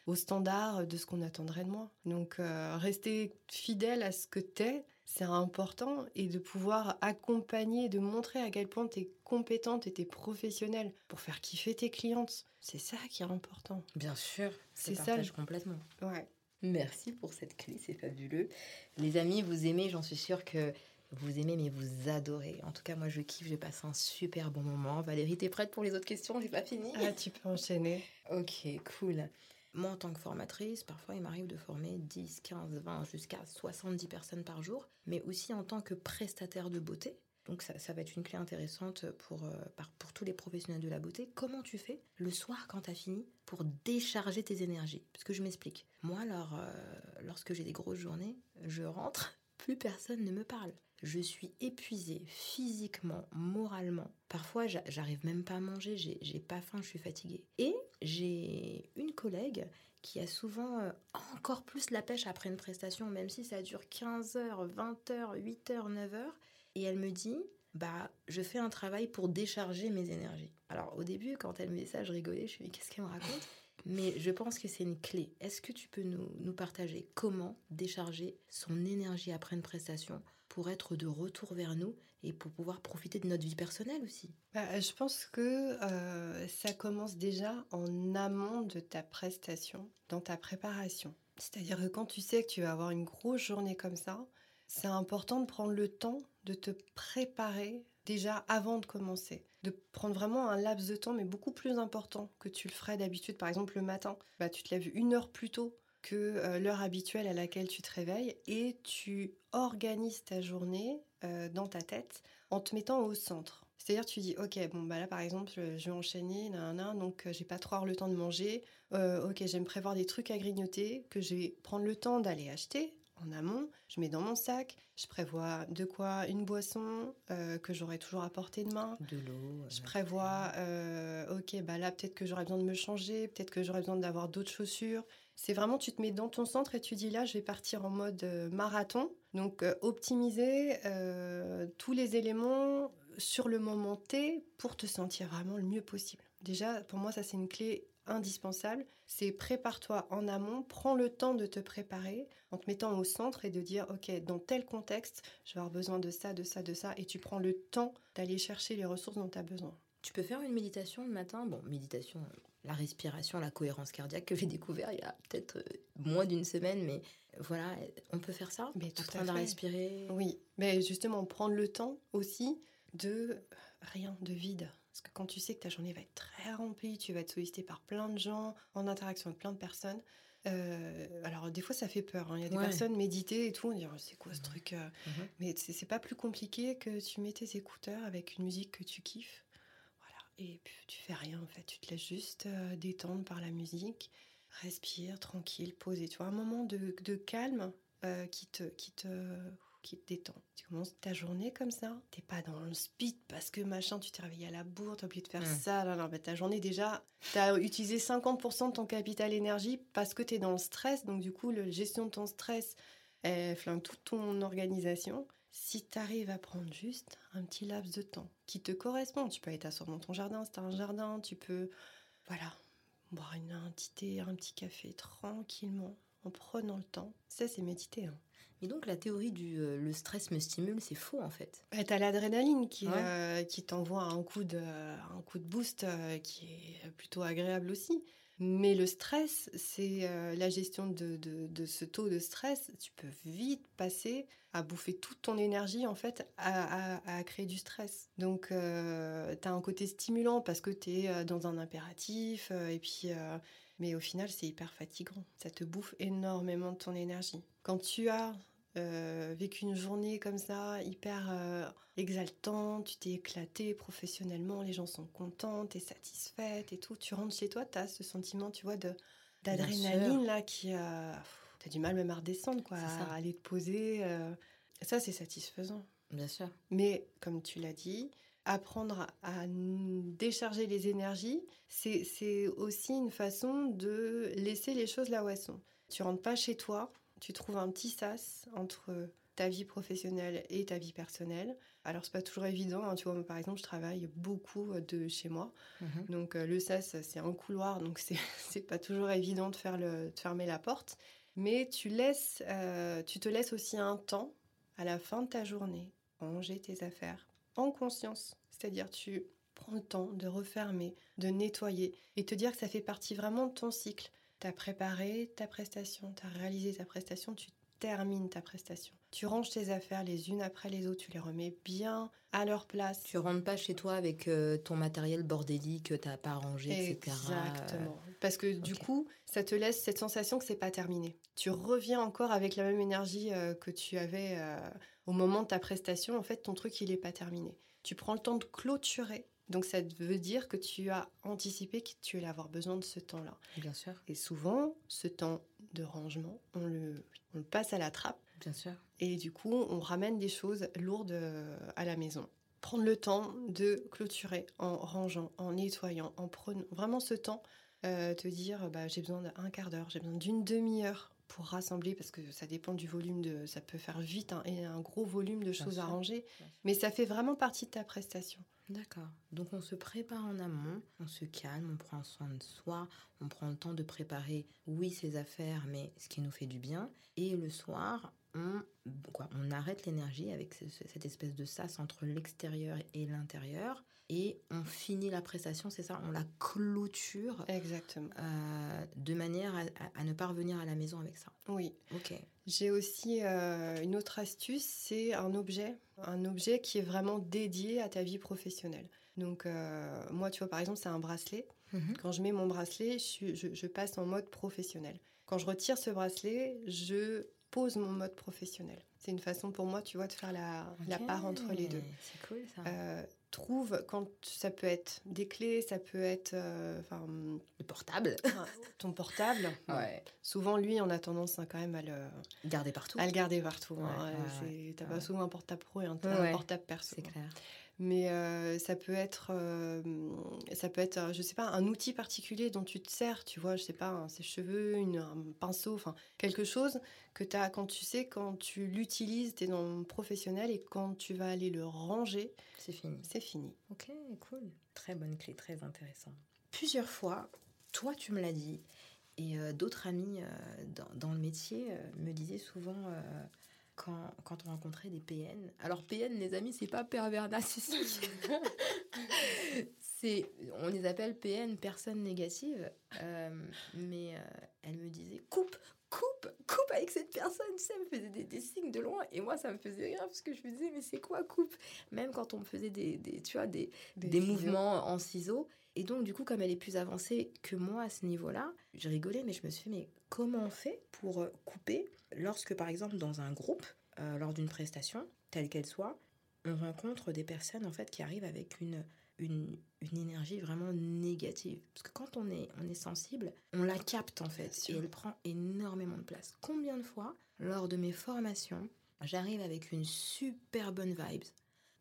aux standards de ce qu'on attendrait de moi. Donc rester fidèle à ce que t'es, c'est important et de pouvoir accompagner, de montrer à quel point tu es compétente et tu es professionnelle pour faire kiffer tes clientes. C'est ça qui est important. Bien sûr, c'est ça complètement. Ouais. Merci pour cette clé, c'est fabuleux. Les amis, vous aimez, j'en suis sûre que vous aimez, mais vous adorez. En tout cas, moi, je kiffe, je passe un super bon moment. Valérie, t'es prête pour les autres questions? J'ai pas fini. Ah, tu peux enchaîner. ok, cool. Moi, en tant que formatrice, parfois, il m'arrive de former 10, 15, 20, jusqu'à 70 personnes par jour, mais aussi en tant que prestataire de beauté. Donc ça, va être une clé intéressante pour, euh, pour tous les professionnels de la beauté. Comment tu fais le soir quand tu as fini pour décharger tes énergies? Parce que je m'explique. Moi, alors, euh, lorsque j'ai des grosses journées, je rentre, plus personne ne me parle. Je suis épuisée physiquement, moralement. Parfois, j'arrive même pas à manger, j'ai pas faim, je suis fatiguée. Et j'ai une collègue qui a souvent euh, encore plus la pêche après une prestation, même si ça dure 15 heures, 20 heures, 8 heures, 9 heures. Et elle me dit, bah, je fais un travail pour décharger mes énergies. Alors, au début, quand elle me dit ça, je rigolais, je me dis, qu'est-ce qu'elle me raconte? Mais je pense que c'est une clé. Est-ce que tu peux nous, nous, partager comment décharger son énergie après une prestation pour être de retour vers nous et pour pouvoir profiter de notre vie personnelle aussi? Bah, Je pense que euh, ça commence déjà en amont de ta prestation, dans ta préparation. C'est-à-dire que quand tu sais que tu vas avoir une grosse journée comme ça, c'est important de prendre le temps de te préparer déjà avant de commencer. De prendre vraiment un laps de temps, mais beaucoup plus important que tu le ferais d'habitude. Par exemple, le matin, bah, tu te lèves une heure plus tôt que euh, l'heure habituelle à laquelle tu te réveilles et tu organises ta journée euh, dans ta tête en te mettant au centre. C'est-à-dire, tu dis, ok, bon, bah là, par exemple, je vais enchaîner, donc euh, j'ai pas trop le temps de manger. ok, j'aime prévoir des trucs à grignoter que je vais prendre le temps d'aller acheter en amont. Je mets dans mon sac. Je prévois de quoi une boisson que j'aurai toujours à portée de main. De l'eau. Je prévois, ok, bah là, peut-être que j'aurai besoin de me changer, peut-être que j'aurai besoin d'avoir d'autres chaussures. C'est vraiment, tu te mets dans ton centre et tu dis là, je vais partir en mode euh, marathon. Donc, euh, optimiser euh, tous les éléments sur le moment T pour te sentir vraiment le mieux possible. Déjà, pour moi, ça, c'est une clé indispensable. C'est prépare-toi en amont, prends le temps de te préparer en te mettant au centre et de dire, OK, dans tel contexte, je vais avoir besoin de ça, de ça, de ça. Et tu prends le temps d'aller chercher les ressources dont tu as besoin. Tu peux faire une méditation le matin? Bon, méditation, la respiration, la cohérence cardiaque que j'ai découvert il y a peut-être euh, moins d'une semaine, mais voilà, on peut faire ça? Mais tout en train de respirer? Oui, mais justement, prendre le temps aussi de rien, de vide. Parce que quand tu sais que ta journée va être très remplie, tu vas être sollicité par plein de gens, en interaction avec plein de personnes. Euh, alors des fois ça fait peur. Hein. Il y a des personnes méditer et tout, on dit oh, c'est quoi ce truc euh? mmh Mais c'est pas plus compliqué que tu mets tes écouteurs avec une musique que tu kiffes et puis tu fais rien en fait, tu te laisses juste euh, détendre par la musique, respire tranquille, poser. Tu vois, un moment de, calme euh, qui, te, qui, te, qui te détend. Tu commences ta journée comme ça, t'es pas dans le speed parce que machin, tu t'es réveillé à la bourre, t'as oublié de faire mmh. ça. Non, non, ta journée déjà, t'as utilisé 50% de ton capital énergie parce que t'es dans le stress. Donc du coup, la gestion de ton stress, elle flingue toute ton organisation si tu arrives à prendre juste un petit laps de temps qui te correspond, tu peux aller t'asseoir dans ton jardin si tu un jardin, tu peux, voilà, boire une, un petit thé, un petit café tranquillement, en prenant le temps. Ça, c'est méditer. Hein. Et donc, la théorie du euh, le stress me stimule, c'est faux en fait. Bah, tu as l'adrénaline qui, euh, qui t'envoie un, coup de, un coup de boost euh, qui est plutôt agréable aussi. Mais le stress, c'est euh, la gestion de, ce taux de stress. Tu peux vite passer à bouffer toute ton énergie, en fait, à, créer du stress. Donc, euh, tu as un côté stimulant parce que tu es euh, dans un impératif. et puis, mais au final, c'est hyper fatigant. Ça te bouffe énormément de ton énergie. Quand tu as euh, vécu une journée comme ça, hyper euh, exaltante, tu t'es éclaté professionnellement, les gens sont contents, t'es satisfaite et tout. Tu rentres chez toi, t'as ce sentiment, tu vois, de d'adrénaline là qui a... Euh, t'as du mal même à redescendre, quoi, à aller te poser. Ça, c'est satisfaisant. Bien sûr. Mais comme tu l'as dit, apprendre à décharger les énergies, c'est aussi une façon de laisser les choses là où elles sont. Tu rentres pas chez toi, tu trouves un petit sas entre ta vie professionnelle et ta vie personnelle. Alors c'est pas toujours évident, hein. tu vois, par exemple, je travaille beaucoup de chez moi, mhm. donc euh, le sas c'est un couloir, donc c'est pas toujours évident de faire le de fermer la porte, mais tu laisses, euh, tu te laisses aussi un temps à la fin de ta journée ranger tes affaires en conscience, c'est-à-dire tu prends le temps de refermer, de nettoyer et te dire que ça fait partie vraiment de ton cycle. Tu as préparé ta prestation, tu as réalisé ta prestation, tu termines ta prestation. Tu ranges tes affaires les unes après les autres, tu les remets bien à leur place. Tu rentres pas chez toi avec euh, ton matériel bordélique que tu n'as pas rangé, etc. Exactement. Parce que du coup, ça te laisse cette sensation que c'est pas terminé. Tu reviens encore avec la même énergie euh, que tu avais euh, au moment de ta prestation. En fait, ton truc, il n'est pas terminé. Tu prends le temps de clôturer donc ça veut dire que tu as anticipé que tu allais avoir besoin de ce temps-là. Bien sûr. Et souvent, ce temps de rangement, on le, on le passe à la trappe. Bien sûr. Et du coup, on ramène des choses lourdes euh, à la maison. Prendre le temps de clôturer en rangeant, en nettoyant, en prenant vraiment ce temps, euh, te dire bah, j'ai besoin d'un quart d'heure, j'ai besoin d'une demi-heure pour rassembler parce que ça dépend du volume de ça peut faire vite hein, et un gros volume de choses à ranger mais ça fait vraiment partie de ta prestation D'accord. Donc on se prépare en amont, on se calme, on prend soin de soi, on prend le temps de préparer, oui, ses affaires, mais ce qui nous fait du bien. Et le soir, on, quoi, on arrête l'énergie avec cette espèce de sas entre l'extérieur et l'intérieur. Et on finit la prestation, c'est ça, on la clôture. Exactement. Euh, de manière à, ne pas revenir à la maison avec ça. Oui. Ok. J'ai aussi euh, une autre astuce, c'est un objet, un objet qui est vraiment dédié à ta vie professionnelle. Donc euh, moi, tu vois, par exemple, c'est un bracelet. Mhm. Quand je mets mon bracelet, je, passe en mode professionnel. Quand je retire ce bracelet, je pose mon mode professionnel. C'est une façon pour moi, tu vois, de faire la, part entre les deux. C'est cool ça. Euh, trouve quand ça peut être des clés, ça peut être euh, enfin le portable, ton portable. ouais. Souvent lui, on a tendance hein, quand même à le garder partout. À le garder partout. Hein. T'as pas souvent un portable pro et un, portable perso. C'est clair mais euh, ça peut être euh, ça peut être je sais pas un outil particulier dont tu te sers tu vois je sais pas un sèche-cheveux une, un pinceau enfin quelque chose que tu as quand tu sais quand tu l'utilises tu es dans le professionnel et quand tu vas aller le ranger c'est fini. c'est fini. Ok cool. Très bonne clé très intéressant. Plusieurs fois toi tu me l'as dit et euh, d'autres amis dans, dans, le métier me disaient souvent quand, quand, on rencontrait des PN. Alors PN, les amis, c'est pas pervers narcissique. c'est, on les appelle PN, personnes négatives. Euh, mais euh, elle me disait coupe, coupe, coupe avec cette personne. Ça me faisait des, signes de loin. Et moi, ça me faisait rire parce que je me disais, mais c'est quoi coupe? Même quand on me faisait des, des tu vois, des, des, mouvements en ciseaux. Et donc, du coup, comme elle est plus avancée que moi à ce niveau-là, je rigolais, mais je me suis fait, mais comment on fait pour euh, couper lorsque, par exemple, dans un groupe, euh, lors d'une prestation, telle qu'elle soit, on rencontre des personnes, en fait, qui arrivent avec une, une, une, énergie vraiment négative? Parce que quand on est, on est sensible, on la capte, en fait, et elle prend énormément de place. Combien de fois, lors de mes formations, j'arrive avec une super bonne vibe,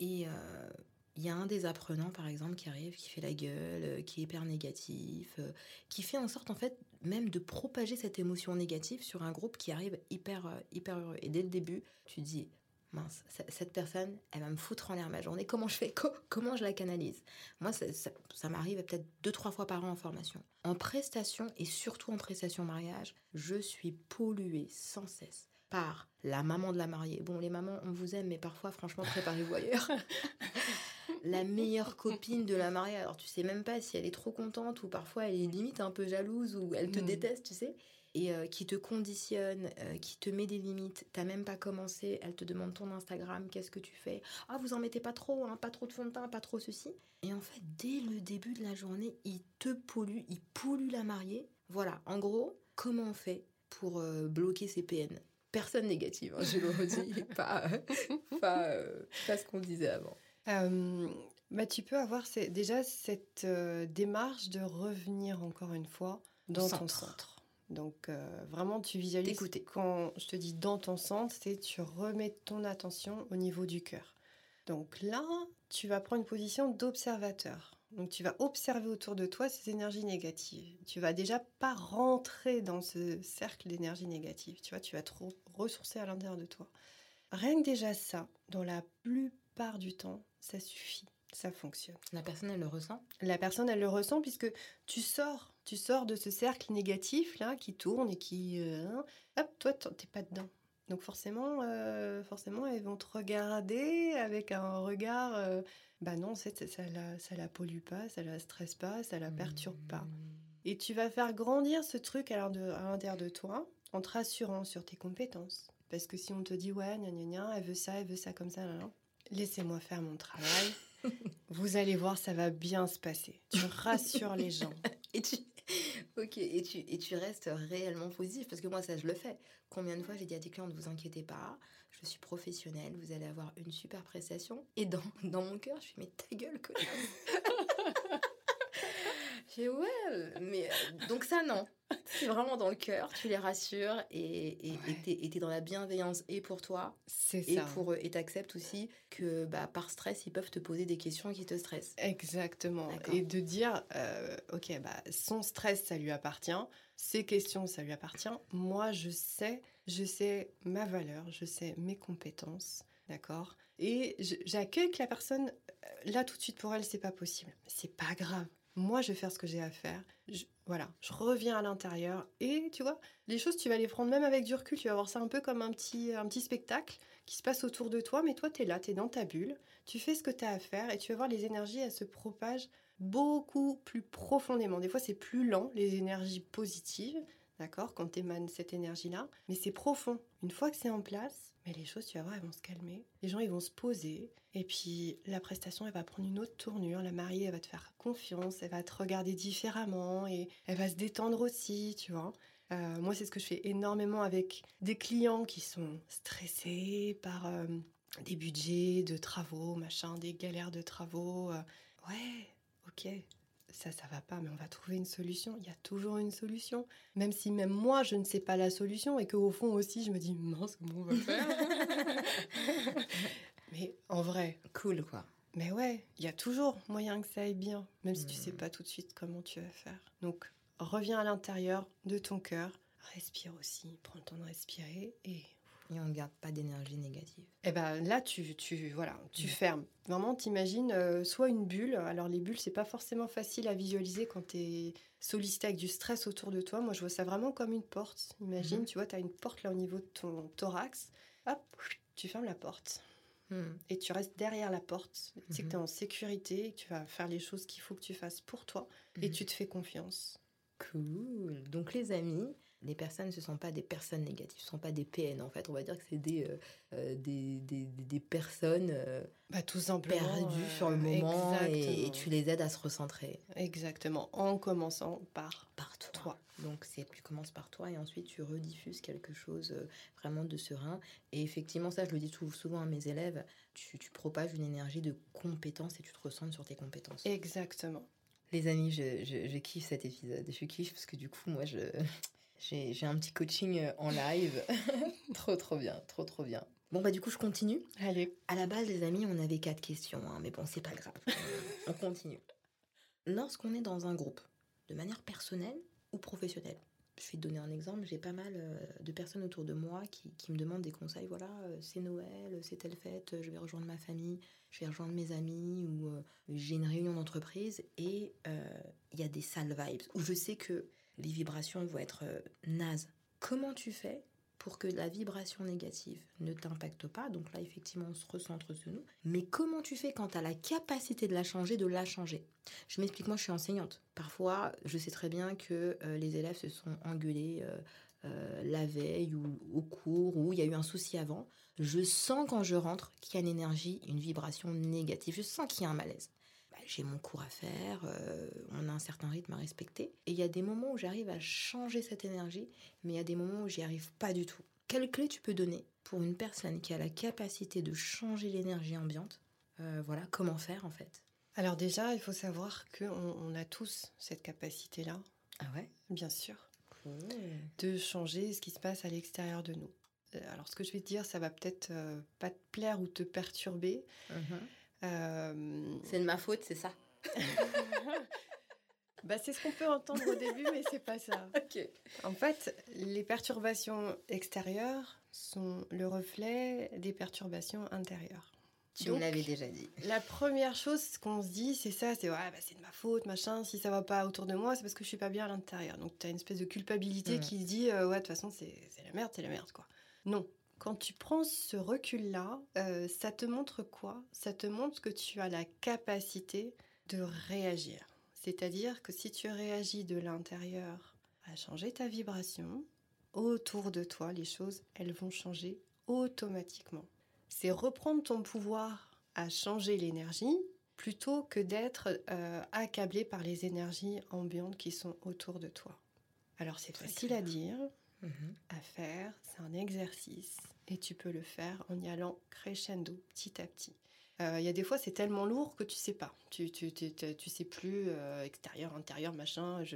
et... Euh, il y a un des apprenants, par exemple, qui arrive, qui fait la gueule, euh, qui est hyper négatif, euh, qui fait en sorte, en fait, même de propager cette émotion négative sur un groupe qui arrive hyper, euh, hyper heureux. Et dès le début, tu dis, mince, cette personne, elle va me foutre en l'air ma journée. Comment je fais? Comment je la canalise? Moi, ça, ça m'arrive peut-être deux, trois fois par an en formation. En prestation, et surtout en prestation mariage, je suis polluée sans cesse par la maman de la mariée. Bon, les mamans, on vous aime, mais parfois, franchement, préparez-vous ailleurs. la meilleure copine de la mariée. Alors tu sais même pas si elle est trop contente ou parfois elle est limite un peu jalouse ou elle te mm. déteste, tu sais. Et euh, qui te conditionne, euh, qui te met des limites. T'as même pas commencé, elle te demande ton Instagram, qu'est-ce que tu fais Ah, vous en mettez pas trop, hein, pas trop de fond de teint, pas trop ceci. Et en fait, dès le début de la journée, il te pollue, il pollue la mariée. Voilà, en gros, comment on fait pour euh, bloquer ces PN Personne négative, hein, je le redis, pas, pas, pas ce qu'on disait avant. Euh, bah, tu peux avoir déjà cette euh, démarche de revenir encore une fois dans ton centre. Donc euh, vraiment, tu visualises. Écoutez, quand je te dis dans ton centre, c'est tu remets ton attention au niveau du cœur. Donc là, tu vas prendre une position d'observateur. Donc tu vas observer autour de toi ces énergies négatives. Tu vas déjà pas rentrer dans ce cercle d'énergie négative. Tu vois, tu vas trop ressourcer à l'intérieur de toi. Rien que déjà ça, dans la plupart du temps, ça suffit. Ça fonctionne. La personne, elle le ressent? La personne, elle le ressent puisque tu sors. Tu sors de ce cercle négatif là qui tourne et qui... Euh, hein. hop, toi, t'es pas dedans. Donc forcément, euh, forcément, elles vont te regarder avec un regard... Euh, bah non, ça, ça, la, ça la pollue pas, ça la stresse pas, ça la perturbe pas. Mmh. Et tu vas faire grandir ce truc à l'intérieur de toi en te rassurant sur tes compétences. Parce que si on te dit, ouais, gna gna gna, elle veut ça, elle veut ça comme ça, laissez-moi faire mon travail. Vous allez voir, ça va bien se passer. Tu rassures les gens. et tu... Ok, et tu, et tu restes réellement positif, parce que moi, ça, je le fais. Combien de fois j'ai dit à des clients, ne vous inquiétez pas, je suis professionnelle, vous allez avoir une super prestation. Et dans, dans mon cœur, je suis, mais ta gueule, connasse J'ai ouais, mais euh, donc ça, non. C'est vraiment dans le cœur, tu les rassures et et t'es dans la bienveillance et pour toi et pour eux. Et t'acceptes aussi que bah, par stress, ils peuvent te poser des questions qui te stressent. Exactement. Et de dire, euh, ok, bah, son stress, ça lui appartient, ses questions, ça lui appartient. Moi, je sais, je sais ma valeur, je sais mes compétences. D'accord? Et j'accueille que la personne, euh, là tout de suite pour elle, c'est pas possible. C'est pas grave. Moi, je vais faire ce que j'ai à faire. voilà, je reviens à l'intérieur et tu vois, les choses, tu vas les prendre même avec du recul. Tu vas voir ça un peu comme un petit, un petit spectacle qui se passe autour de toi, mais toi, tu es là, tu es dans ta bulle, tu fais ce que tu as à faire et tu vas voir les énergies, elles se propagent beaucoup plus profondément. Des fois, c'est plus lent, les énergies positives, d'accord, quand tu cette énergie-là, mais c'est profond. Une fois que c'est en place, mais les choses, tu vas voir, elles vont se calmer. Les gens, ils vont se poser. Et puis, la prestation, elle va prendre une autre tournure. La mariée, elle va te faire confiance. Elle va te regarder différemment. Et elle va se détendre aussi, tu vois. Euh, moi, c'est ce que je fais énormément avec des clients qui sont stressés par euh, des budgets de travaux, machin, des galères de travaux. Euh, ouais, ok, ça, ça va pas, mais on va trouver une solution. Il y a toujours une solution. Même si même moi, je ne sais pas la solution et qu'au fond aussi, je me dis, mince, comment on va faire? Mais en vrai. Cool, quoi. Mais ouais, il y a toujours moyen que ça aille bien, même si tu sais hmm. pas tout de suite comment tu vas faire. Donc, reviens à l'intérieur de ton cœur, respire aussi, prends le temps de respirer et et on ne garde pas d'énergie négative. Et eh ben là, tu, tu, voilà, tu fermes. Vraiment, t'imagines euh, soit une bulle. Alors les bulles, c'est pas forcément facile à visualiser quand tu es sollicité avec du stress autour de toi. Moi, je vois ça vraiment comme une porte. Imagine, mhm. tu vois, tu as une porte là au niveau de ton thorax. Hop, tu fermes la porte. Hmm. Et tu restes derrière la porte. Tu sais que tu es mhm. en sécurité, que tu vas faire les choses qu'il faut que tu fasses pour toi. Et mhm. tu te fais confiance. Cool. Donc les amis, les personnes, ce ne sont pas des personnes négatives, ce ne sont pas des PN en fait. On va dire que c'est des, euh, euh, des, des, des, personnes euh, bah, tout simplement, perdues sur le moment et, tu les aides à se recentrer. Exactement, en commençant par, par toi. Donc tu commences par toi et ensuite tu rediffuses quelque chose vraiment de serein. Et effectivement, ça je le dis souvent à mes élèves, tu, tu propages une énergie de compétence et tu te recentres sur tes compétences. Exactement. Les amis, je, je, je, kiffe cet épisode. Je kiffe parce que du coup, moi, je, j'ai un petit coaching euh, en live. trop, trop bien, trop, trop bien. Bon, bah, du coup, je continue. Allez. À la base, les amis, on avait quatre questions, hein, mais bon, c'est pas grave. on continue. Lorsqu'on est dans un groupe, de manière personnelle ou professionnelle, je vais te donner un exemple. J'ai pas mal euh, de personnes autour de moi qui, qui me demandent des conseils. Voilà, euh, c'est Noël, c'est telle fête, je vais rejoindre ma famille, je vais rejoindre mes amis ou j'ai une réunion d'entreprise et il y a des sales vibes où je sais que les vibrations vont être euh, nazes. Comment tu fais pour que la vibration négative ne t'impacte pas? Donc là, effectivement, on se recentre sur nous. Mais comment tu fais quand tu as la capacité de la changer, de la changer? Je m'explique, moi, je suis enseignante. Parfois, je sais très bien que euh, les élèves se sont engueulés euh, la veille ou au cours, ou il y a eu un souci avant. Je sens quand je rentre qu'il y a une énergie, une vibration négative. Je sens qu'il y a un malaise j'ai mon cours à faire, un certain rythme à respecter. Et il y a des moments où j'arrive à changer cette énergie, mais il y a des moments où j'y arrive pas du tout. Quelle clé tu peux donner pour une personne qui a la capacité de changer l'énergie ambiante euh, Voilà, comment faire en fait? Alors déjà, il faut savoir qu'on on a tous cette capacité-là. Ah ouais? Bien sûr. De changer ce qui se passe à l'extérieur de nous. alors ce que je vais te dire, ça va peut-être pas te plaire ou te perturber. Mhm. C'est de ma faute, c'est ça bah, c'est ce qu'on peut entendre au début, mais c'est pas ça. En fait, les perturbations extérieures sont le reflet des perturbations intérieures. Tu me l'avais déjà dit. La première chose qu'on se dit, c'est ça, c'est ouais, bah, c'est de ma faute, machin. Si ça va pas autour de moi, c'est parce que je suis pas bien à l'intérieur. Donc tu as une espèce de culpabilité qui se dit euh, ouais, de toute façon, c'est la merde, c'est la merde, quoi. Non. Quand tu prends ce recul-là, euh, ça te montre quoi? Ça te montre que tu as la capacité de réagir. C'est-à-dire que si tu réagis de l'intérieur à changer ta vibration, autour de toi, les choses, elles vont changer automatiquement. C'est reprendre ton pouvoir à changer l'énergie plutôt que d'être euh, accablé par les énergies ambiantes qui sont autour de toi. Alors c'est facile à dire, mhm. à faire, c'est un exercice et tu peux le faire en y allant crescendo petit à petit. Euh, il y a des fois, c'est tellement lourd que tu sais pas. Tu, tu, tu, sais plus euh, extérieur, intérieur, machin. Je,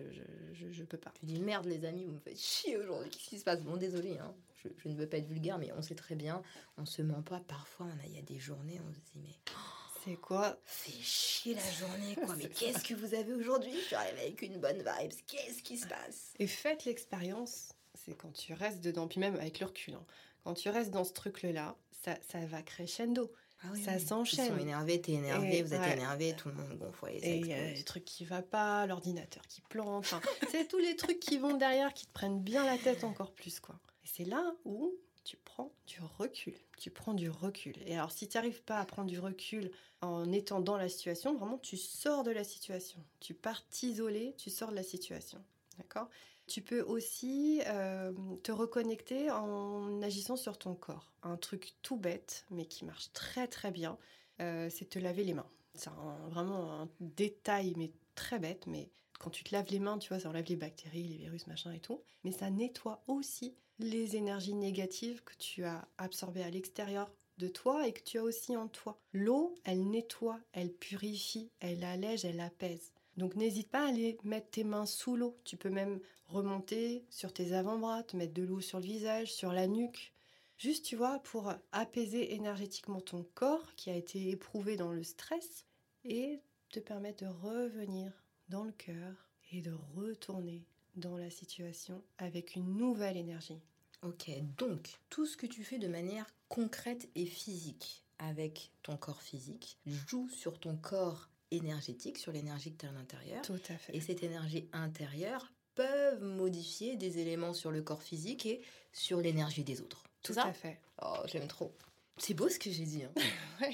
je, je, peux pas. Tu dis merde, les amis, vous me faites chier aujourd'hui. Qu'est-ce qui se passe? Bon, désolé, hein. je, ne veux pas être vulgaire, mais on sait très bien. On se ment pas. Parfois, il y a des journées, on se dit, mais. c'est quoi? Fait chier la journée, quoi. mais qu'est-ce que vous avez aujourd'hui? Je suis arrivée avec une bonne vibe. Qu'est-ce qui se passe? Et faites l'expérience. C'est quand tu restes dedans, puis même avec le recul. Hein. Quand tu restes dans ce truc-là, ça, ça va crescendo. Ah ça s'enchaîne. Ils sont énervés, t'es énervé, vous êtes énervé, tout le monde gonfle. Et il y a des trucs qui va pas, l'ordinateur qui plante. c'est tous les trucs qui vont derrière qui te prennent bien la tête encore plus, quoi. Et c'est là où tu prends du recul. Tu prends du recul. Et alors, si tu n'arrives pas à prendre du recul en étant dans la situation, vraiment, tu sors de la situation. Tu pars t'isoler, tu sors de la situation. D'accord tu peux aussi euh, te reconnecter en agissant sur ton corps. Un truc tout bête, mais qui marche très très bien, euh, c'est te laver les mains. C'est vraiment un détail, mais très bête, mais quand tu te laves les mains, tu vois, ça enlève les bactéries, les virus, machin et tout. Mais ça nettoie aussi les énergies négatives que tu as absorbées à l'extérieur de toi et que tu as aussi en toi. L'eau, elle nettoie, elle purifie, elle allège, elle apaise. Donc n'hésite pas à aller mettre tes mains sous l'eau. Tu peux même remonter sur tes avant-bras, te mettre de l'eau sur le visage, sur la nuque. Juste, tu vois, pour apaiser énergétiquement ton corps qui a été éprouvé dans le stress et te permettre de revenir dans le cœur et de retourner dans la situation avec une nouvelle énergie. Ok, donc tout ce que tu fais de manière concrète et physique avec ton corps physique joue sur ton corps énergétique, sur l'énergie que tu as à l'intérieur. Tout à fait. Et cette énergie intérieure peuvent modifier des éléments sur le corps physique et sur l'énergie des autres. Tout, à fait. Oh, j'aime trop. C'est beau ce que j'ai dit. Hein.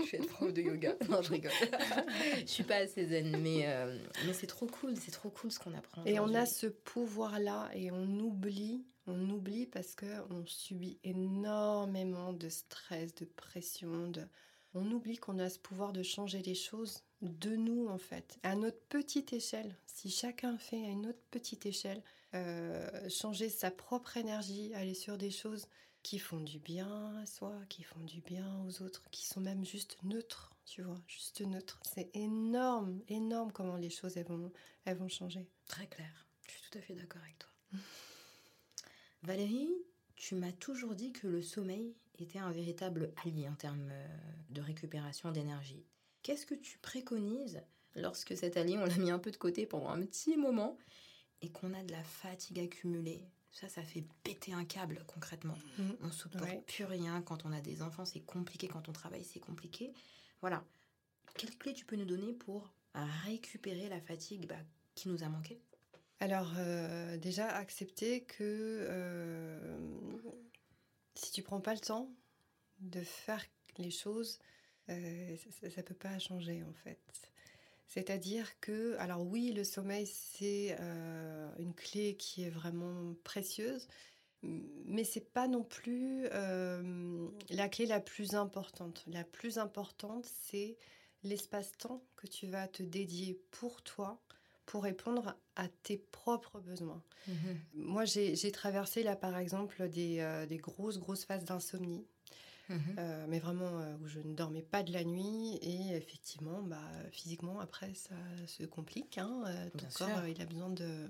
je suis une prof de yoga. Non, je rigole. je suis pas assez zen, mais, euh, mais c'est trop cool. C'est trop cool ce qu'on apprend. Et on a ce pouvoir-là et on oublie, on oublie parce qu'on subit énormément de stress, de pression, de, on oublie qu'on a ce pouvoir de changer les choses de nous en fait, à notre petite échelle. Si chacun fait à une autre petite échelle, euh, changer sa propre énergie, aller sur des choses qui font du bien à soi, qui font du bien aux autres, qui sont même juste neutres, tu vois, juste neutres. C'est énorme, énorme comment les choses vont, elles vont changer. Très clair, je suis tout à fait d'accord avec toi. Valérie, tu m'as toujours dit que le sommeil était un véritable allié en termes euh, de récupération d'énergie. Qu'est-ce que tu préconises lorsque cet allié, on l'a mis un peu de côté pendant un petit moment et qu'on a de la fatigue accumulée? Ça, ça fait péter un câble concrètement. On mmh. On supporte plus rien. Quand on a des enfants, c'est compliqué. Quand on travaille, c'est compliqué. Voilà. Quelle clé tu peux nous donner pour récupérer la fatigue bah, qui nous a manqué? Alors, euh, déjà, accepter que euh, si tu prends pas le temps de faire les choses, euh, ça, ne peut pas changer en fait. C'est-à-dire que, alors oui, le sommeil c'est euh, une clé qui est vraiment précieuse, mais c'est pas non plus euh, la clé la plus importante. La plus importante c'est l'espace-temps que tu vas te dédier pour toi, pour répondre à tes propres besoins. Mmh Moi, j'ai traversé là, par exemple, des, euh, des grosses, grosses phases d'insomnie. Mmh euh, mais vraiment euh, où je ne dormais pas de la nuit et effectivement bah, physiquement après ça se complique hein, ton corps il a besoin de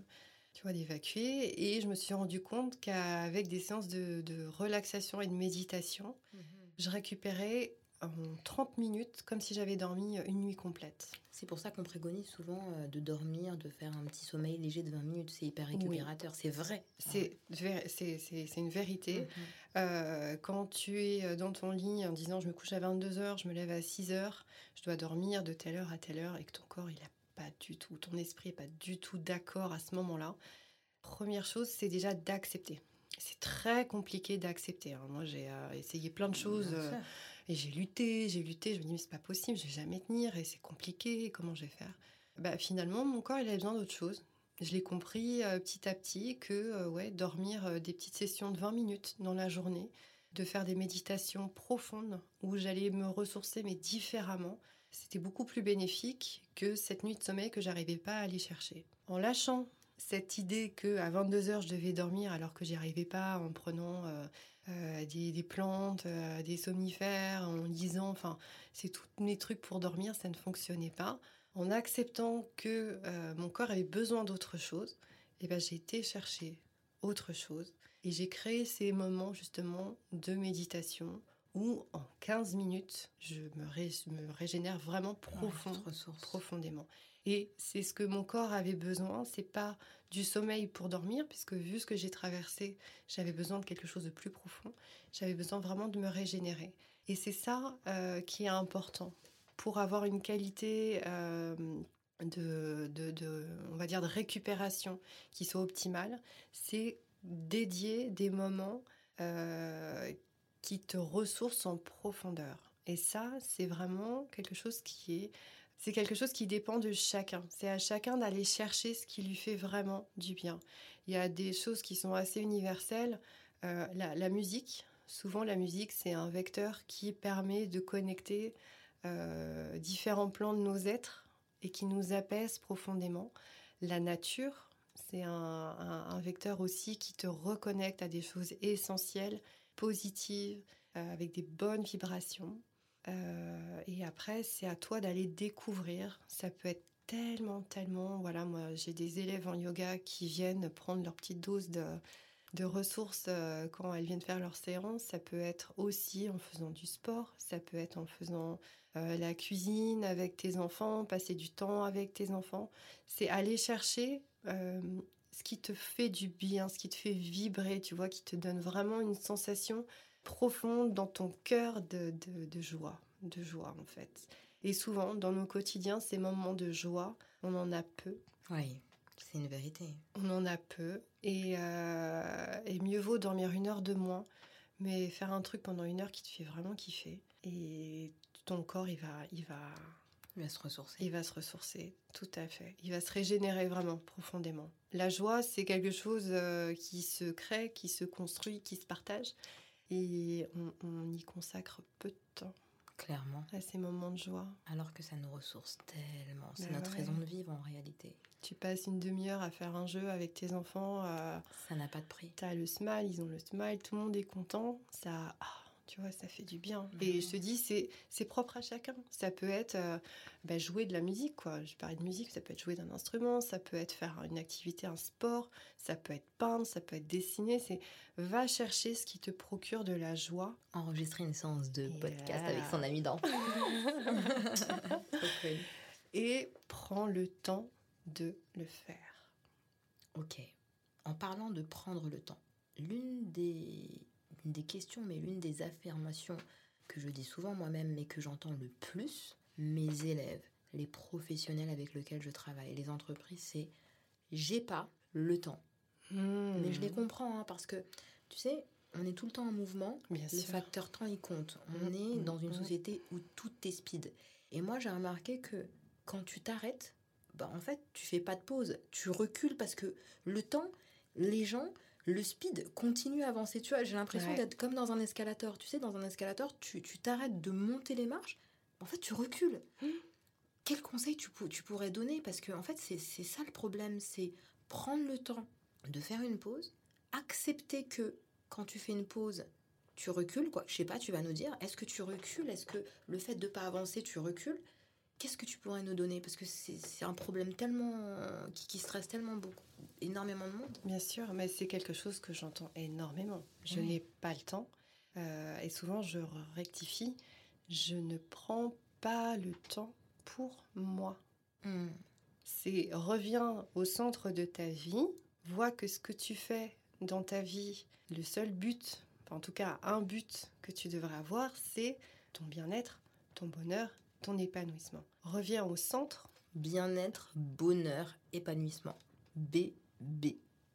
tu vois, d'évacuer. Et je me suis rendu compte qu'avec des séances de, relaxation et de méditation, mhm. je récupérais en 30 minutes comme si j'avais dormi une nuit complète. C'est pour ça qu'on préconise souvent euh, de dormir, de faire un petit sommeil léger de 20 minutes. C'est hyper récupérateur, c'est vrai. C'est une vérité. Mhm. Euh, quand tu es dans ton lit en disant je me couche à 22h, je me lève à 6h, je dois dormir de telle heure à telle heure et que ton corps, il n'a pas du tout, ton esprit n'est pas du tout d'accord à ce moment-là, première chose, c'est déjà d'accepter. C'est très compliqué d'accepter. Hein. Moi, j'ai euh, essayé plein de choses. Et j'ai lutté, j'ai lutté, je me dis mais c'est pas possible, je vais jamais tenir et c'est compliqué, comment je vais faire? Bah, Finalement, mon corps il avait besoin d'autre chose. Je l'ai compris euh, petit à petit que euh, ouais, dormir euh, des petites sessions de 20 minutes dans la journée, de faire des méditations profondes où j'allais me ressourcer mais différemment, c'était beaucoup plus bénéfique que cette nuit de sommeil que j'arrivais pas à aller chercher. En lâchant cette idée que à 22 heures je devais dormir alors que j'y arrivais pas en prenant euh, des, plantes, euh, des somnifères, en lisant, enfin, c'est tous mes trucs pour dormir, ça ne fonctionnait pas. En acceptant que euh, mon corps avait besoin d'autre chose, et eh ben, j'ai été chercher autre chose. Et j'ai créé ces moments justement de méditation où en 15 minutes, je me, régénère vraiment profondément. Et c'est ce que mon corps avait besoin. C'est pas du sommeil pour dormir, puisque vu ce que j'ai traversé, j'avais besoin de quelque chose de plus profond. J'avais besoin vraiment de me régénérer. Et c'est ça euh, qui est important pour avoir une qualité euh, de, on va dire, de récupération qui soit optimale. C'est dédier des moments euh, qui te ressourcent en profondeur. Et ça, c'est vraiment quelque chose qui est c'est quelque chose qui dépend de chacun. C'est à chacun d'aller chercher ce qui lui fait vraiment du bien. Il y a des choses qui sont assez universelles. Euh, la, musique, souvent la musique, c'est un vecteur qui permet de connecter euh, différents plans de nos êtres et qui nous apaise profondément. La nature, c'est un, vecteur aussi qui te reconnecte à des choses essentielles, positives, euh, avec des bonnes vibrations. Euh, et après, c'est à toi d'aller découvrir. Ça peut être tellement, tellement. Voilà, moi, j'ai des élèves en yoga qui viennent prendre leur petite dose de, ressources euh, quand elles viennent faire leur séance. Ça peut être aussi en faisant du sport. Ça peut être en faisant euh, la cuisine avec tes enfants, passer du temps avec tes enfants. C'est aller chercher ce qui te fait du bien, ce qui te fait vibrer, tu vois, qui te donne vraiment une sensation profonde dans ton cœur de, de, joie, de joie en fait. Et souvent, dans nos quotidiens, ces moments de joie, on en a peu. Oui, c'est une vérité. On en a peu. Et, euh, et, mieux vaut dormir une heure de moins, mais faire un truc pendant une heure qui te fait vraiment kiffer. Et ton corps, il va, il va, il va se ressourcer. Il va se ressourcer, tout à fait. Il va se régénérer vraiment profondément. La joie, c'est quelque chose euh, qui se crée, qui se construit, qui se partage. Et on, y consacre peu de temps. Clairement. À ces moments de joie. Alors que ça nous ressource tellement. C'est bah notre raison de vivre en réalité. Tu passes une demi-heure à faire un jeu avec tes enfants. Euh, ça n'a pas de prix. Tu as le smile, ils ont le smile, tout le monde est content. Ça. Ah, tu vois, ça fait du bien. Et je te dis, c'est propre à chacun. Ça peut être euh, bah, jouer de la musique, quoi. Je parlais de musique, ça peut être jouer d'un instrument, ça peut être faire une activité, un sport, ça peut être peindre, ça peut être dessiner. C'est va chercher ce qui te procure de la joie. Enregistrer une séance de podcast avec son ami d'enfant. Et prends le temps de le faire. Ok. En parlant de prendre le temps, l'une des des questions, mais l'une des affirmations que je dis souvent moi-même, mais que j'entends le plus, mes élèves, les professionnels avec lesquels je travaille, les entreprises, c'est j'ai pas le temps. Hmm. Mais je les comprends, hein, parce que, tu sais, on est tout le temps en mouvement. Bien le facteur temps, il compte. On hmm. est hmm. dans une société où tout est speed. Et moi, j'ai remarqué que quand tu t'arrêtes, bah, en fait, tu fais pas de pause. Tu recules parce que le temps, les gens, le speed continue à avancer. Tu vois, j'ai l'impression d'être comme dans un escalator. Tu sais, dans un escalator, tu t'arrêtes de monter les marches, en fait, tu recules. Mmh. Quel conseil tu, tu, pourrais donner? Parce que, en fait, c'est ça le problème c'est prendre le temps de faire une pause, accepter que quand tu fais une pause, tu recules, quoi. Je sais pas, tu vas nous dire, est-ce que tu recules? Est-ce que le fait de ne pas avancer, tu recules? Qu'est-ce que tu pourrais nous donner? Parce que c'est un problème tellement qui, qui, stresse tellement beaucoup, énormément de monde. Bien sûr, mais c'est quelque chose que j'entends énormément. Je n'ai pas le temps. Euh, et souvent, je rectifie. Je ne prends pas le temps pour moi. Hmm. C'est reviens au centre de ta vie, vois que ce que tu fais dans ta vie, le seul but, en tout cas un but que tu devrais avoir, c'est ton bien-être, ton bonheur, ton épanouissement. Reviens au centre. Bien-être, bonheur, épanouissement. B, B,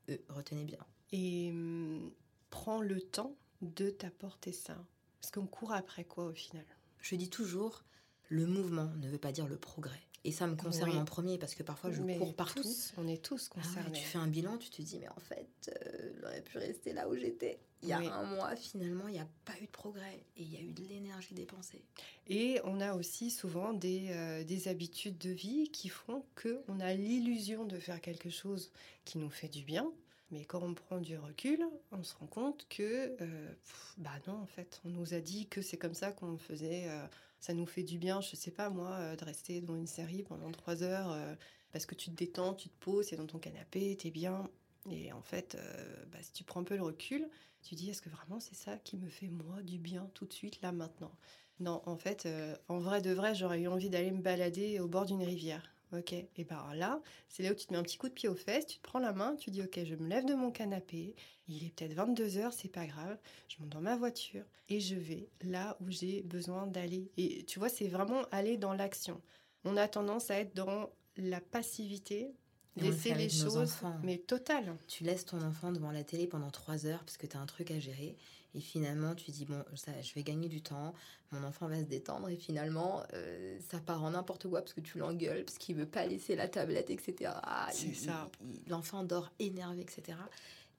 E. Retenez bien. Et hum, prends le temps de t'apporter ça. Parce qu'on court après quoi au final? Je dis toujours, le mouvement ne veut pas dire le progrès. Et ça me concerne en premier parce que parfois je cours partout. on est tous ah concernés. tu fais un bilan, tu te dis mais en fait, euh, j'aurais pu rester là où j'étais. Il y a un mois, finalement, il n'y a pas eu de progrès et il y a eu de l'énergie dépensée. Et on a aussi souvent des, euh, des habitudes de vie qui font qu'on a l'illusion de faire quelque chose qui nous fait du bien. Mais quand on prend du recul, on se rend compte que, euh, bah non, en fait, on nous a dit que c'est comme ça qu'on faisait ça nous fait du bien, je sais pas moi, euh, de rester devant une série pendant trois heures euh, parce que tu te détends, tu te poses, c'est dans ton canapé, t'es bien. Et en fait, euh, bah, si tu prends un peu le recul, tu dis est-ce que vraiment c'est ça qui me fait moi du bien tout de suite là maintenant? Non, en fait, en vrai de vrai, j'aurais eu envie d'aller me balader au bord d'une rivière. Ok, et ben là, c'est là où tu te mets un petit coup de pied aux fesses, tu te prends la main, tu dis ok, je me lève de mon canapé, il est peut-être 22 heures, c'est pas grave, je monte dans ma voiture et je vais là où j'ai besoin d'aller. Et tu vois, c'est vraiment aller dans l'action. On a tendance à être dans la passivité, laisser les choses, mais total. Tu laisses ton enfant devant la télé pendant trois heures parce que tu as un truc à gérer. Et finalement, tu dis, bon, ça, je vais gagner du temps, mon enfant va se détendre. Et finalement, euh, ça part en n'importe quoi parce que tu l'engueules, parce qu'il veut pas laisser la tablette, etc. C'est ça. L'enfant dort énervé, etc.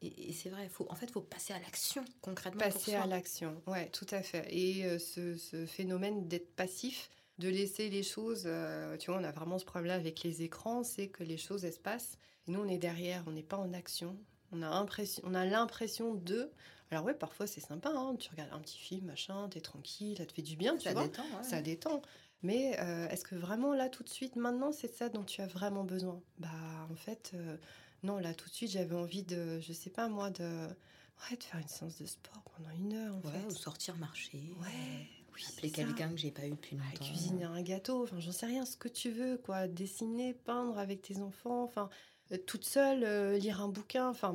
Et, c'est vrai, faut, en fait, il faut passer à l'action concrètement. Passer à l'action, ouais, tout à fait. Et euh, ce, ce, phénomène d'être passif, de laisser les choses, euh, tu vois, on a vraiment ce problème-là avec les écrans, c'est que les choses, elles se passent. Et nous, on est derrière, on n'est pas en action. On a l'impression de, alors ouais, parfois c'est sympa, hein, tu regardes un petit film, machin, t'es tranquille, ça te fait du bien, tu ça vois. Détend, Ça détend. Mais euh, est-ce que vraiment là, tout de suite, maintenant, c'est ça dont tu as vraiment besoin? Bah en fait, euh, non, là tout de suite, j'avais envie de, je sais pas moi, de, ouais, de faire une séance de sport pendant une heure en fait. Ou sortir marcher. Ouais. Oui, appeler quelqu'un que j'ai pas eu depuis longtemps. cuisiner un gâteau, enfin j'en sais rien, ce que tu veux, quoi. Dessiner, peindre avec tes enfants, enfin euh, toute seule, lire un bouquin, enfin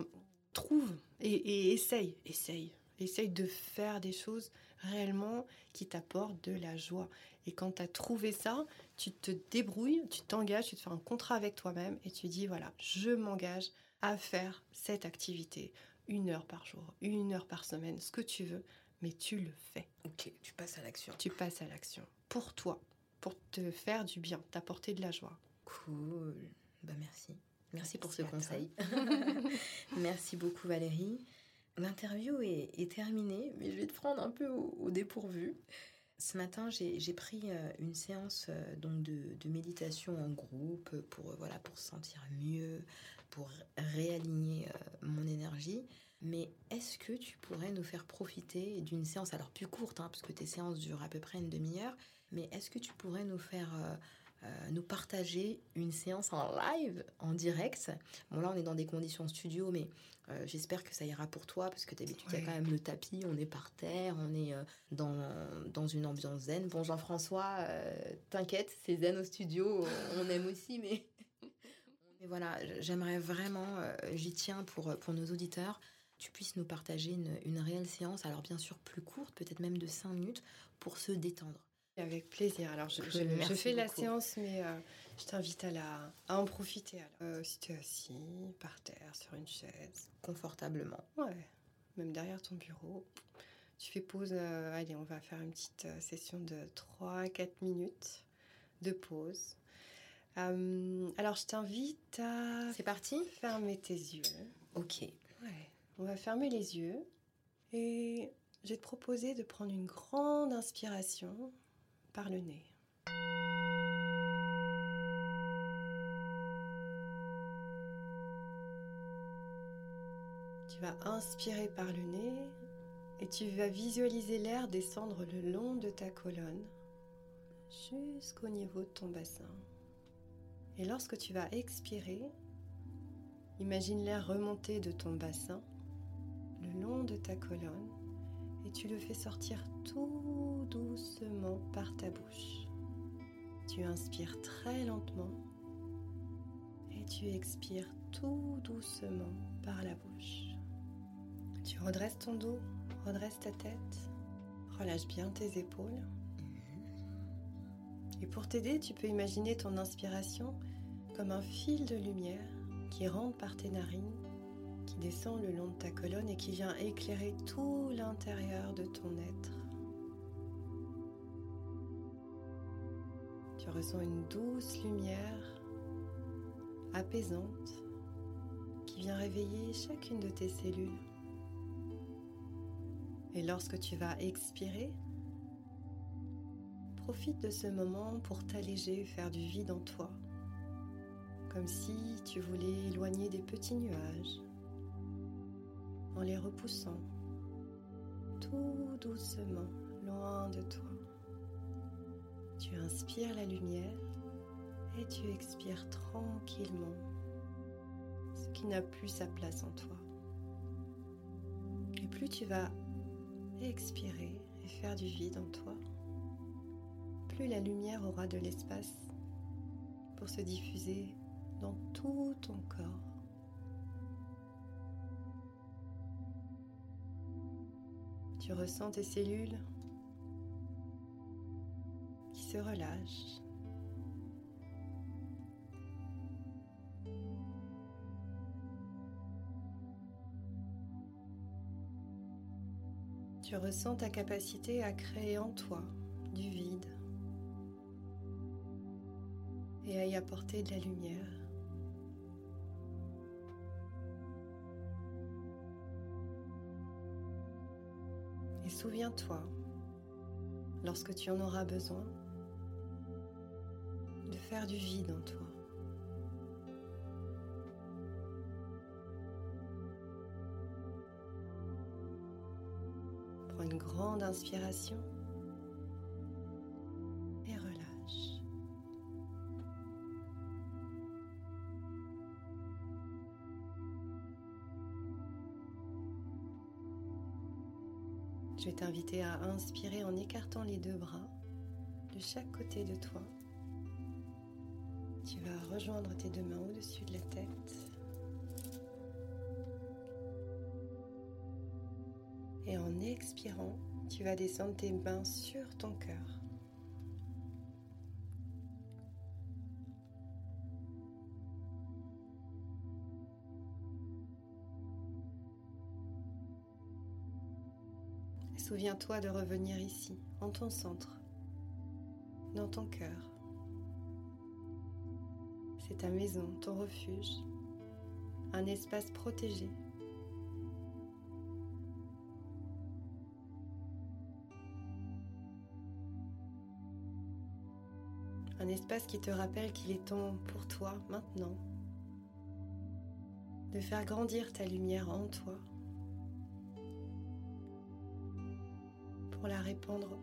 trouve et, essaye, essaye, essaye de faire des choses réellement qui t'apportent de la joie. Et quand tu as trouvé ça, tu te débrouilles, tu t'engages, tu te fais un contrat avec toi-même et tu dis voilà, je m'engage à faire cette activité une heure par jour, une heure par semaine, ce que tu veux, mais tu le fais. Ok, tu passes à l'action. Tu passes à l'action pour toi, pour te faire du bien, t'apporter de la joie. Cool. Bah merci. Merci, pour ce conseil. Merci beaucoup Valérie. L'interview est, terminée, mais je vais te prendre un peu au, dépourvu. Ce matin, j'ai pris euh, une séance euh, donc de, méditation en groupe pour, euh, voilà, pour se sentir mieux, pour réaligner mon énergie. Mais est-ce que tu pourrais nous faire profiter d'une séance, alors plus courte, hein, parce que tes séances durent à peu près une demi-heure, mais est-ce que tu pourrais nous faire nous partager une séance en live, en direct. Bon là on est dans des conditions studio, mais euh, j'espère que ça ira pour toi parce que d'habitude il y a quand même le tapis, on est par terre, on est euh, dans, dans une ambiance zen. Bon Jean-François, t'inquiète, c'est zen au studio, on aime aussi, mais... mais voilà, j'aimerais vraiment, j'y tiens pour, pour nos auditeurs, tu puisses nous partager une, une réelle séance, alors bien sûr plus courte, peut-être même de 5 minutes, pour se détendre. Avec plaisir. Alors, je, fais la séance, mais euh, je t'invite à, la, à en profiter. Euh, si tu es assis, par terre, sur une chaise. Confortablement. Ouais, même derrière ton bureau. Tu fais pause. Euh, allez, on va faire une petite session de 3-4 minutes de pause. alors, je t'invite à. C'est parti Fermer tes yeux. Ok. Ouais. On va fermer les yeux. Et je vais te proposer de prendre une grande inspiration le nez. Tu vas inspirer par le nez et tu vas visualiser l'air descendre le long de ta colonne jusqu'au niveau de ton bassin. Et lorsque tu vas expirer, imagine l'air remonter de ton bassin le long de ta colonne et tu le fais sortir tout doucement par ta bouche. Tu inspires très lentement et tu expires tout doucement par la bouche. Tu redresses ton dos, redresses ta tête, relâche bien tes épaules. Et pour t'aider, tu peux imaginer ton inspiration comme un fil de lumière qui rentre par tes narines, qui descend le long de ta colonne et qui vient éclairer tout l'intérieur de ton être. Tu ressens une douce lumière apaisante qui vient réveiller chacune de tes cellules. Et lorsque tu vas expirer, profite de ce moment pour t'alléger, faire du vide en toi, comme si tu voulais éloigner des petits nuages en les repoussant tout doucement loin de toi. Tu inspires la lumière et tu expires tranquillement ce qui n'a plus sa place en toi. Et plus tu vas expirer et faire du vide en toi, plus la lumière aura de l'espace pour se diffuser dans tout ton corps. Tu ressens tes cellules qui se relâchent. Tu ressens ta capacité à créer en toi du vide et à y apporter de la lumière. Souviens-toi, lorsque tu en auras besoin, de faire du vide en toi. Prends une grande inspiration vais t'inviter à inspirer en écartant les deux bras de chaque côté de toi. Tu vas rejoindre tes deux mains au-dessus de la tête. Et en expirant, tu vas descendre tes mains sur ton cœur. Souviens-toi de revenir ici, en ton centre, dans ton cœur. C'est ta maison, ton refuge, un espace protégé. Un espace qui te rappelle qu'il est temps pour toi maintenant de faire grandir ta lumière en toi pour la répandre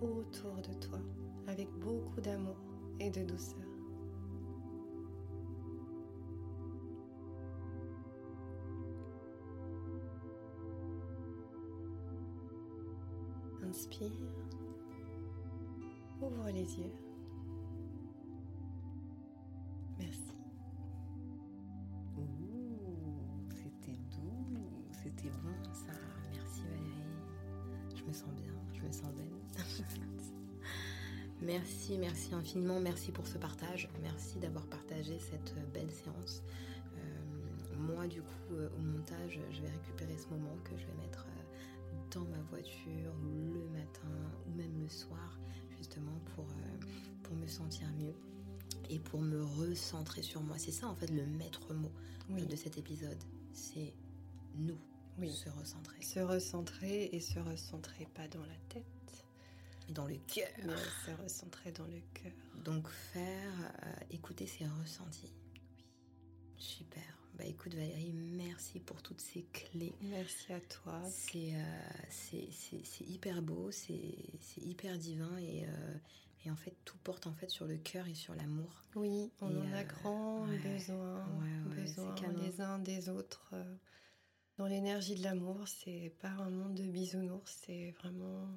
autour de toi avec beaucoup d'amour et de douceur. Inspire, ouvre les yeux. Merci. Ouh, c'était doux, c'était bon ça. Merci Valérie. Je me sens bien, me sens merci, merci infiniment, merci pour ce partage. Merci d'avoir partagé cette belle séance. Euh, moi, du coup, euh, au montage, je vais récupérer ce moment que je vais mettre euh, dans ma voiture le matin ou même le soir, justement pour, euh, pour me sentir mieux et pour me recentrer sur moi. C'est ça en fait le maître mot Oui. de cet épisode. C'est nous, Oui. se recentrer. Se recentrer et se recentrer pas dans la tête, dans le cœur. mais se recentrer dans le cœur. Donc faire, euh, écouter ses ressentis. Super. Bah écoute Valérie, merci pour toutes ces clés. Merci à toi. C'est euh, c'est- hyper beau, c'est hyper divin et, euh, Et en fait, tout porte en fait sur le cœur et sur l'amour. Oui, on Et, en a euh, grand ouais, besoin, ouais, ouais, besoin les uns des autres. Dans l'énergie de l'amour, c'est pas un monde de bisounours, c'est vraiment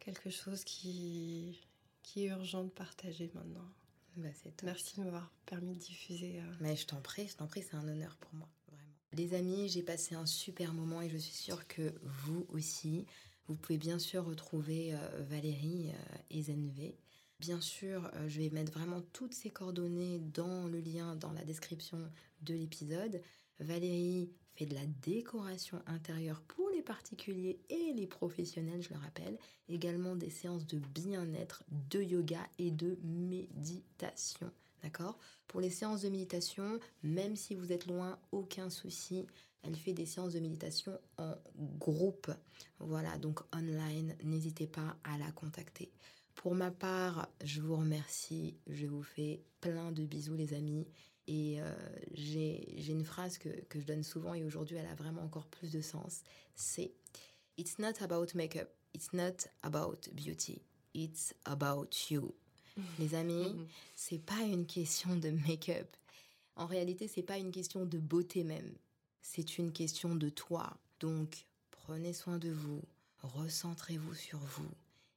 quelque chose qui, qui est urgent de partager maintenant. Bah. Merci de m'avoir permis de diffuser. euh, Mais je t'en prie, je t'en prie, c'est un honneur pour moi, vraiment. Les amis, j'ai passé un super moment et je suis sûre que vous aussi. Vous pouvez bien sûr retrouver euh, Valérie euh, et Zenv. Bien sûr, euh, je vais mettre vraiment toutes ces coordonnées dans le lien dans la description de l'épisode. Valérie fait de la décoration intérieure pour les particuliers et les professionnels, je le rappelle. Également des séances de bien-être, de yoga et de méditation. D'accord? Pour les séances de méditation, même si vous êtes loin, aucun souci. Elle fait des séances de méditation en groupe. Voilà, donc online. N'hésitez pas à la contacter. Pour ma part, je vous remercie. Je vous fais plein de bisous, les amis. Et euh, j'ai une phrase que, que je donne souvent et aujourd'hui elle a vraiment encore plus de sens. C'est It's not about makeup, it's not about beauty, it's about you. Les amis, c'est pas une question de make-up. En réalité, c'est pas une question de beauté même. C'est une question de toi. Donc, prenez soin de vous, recentrez-vous sur vous,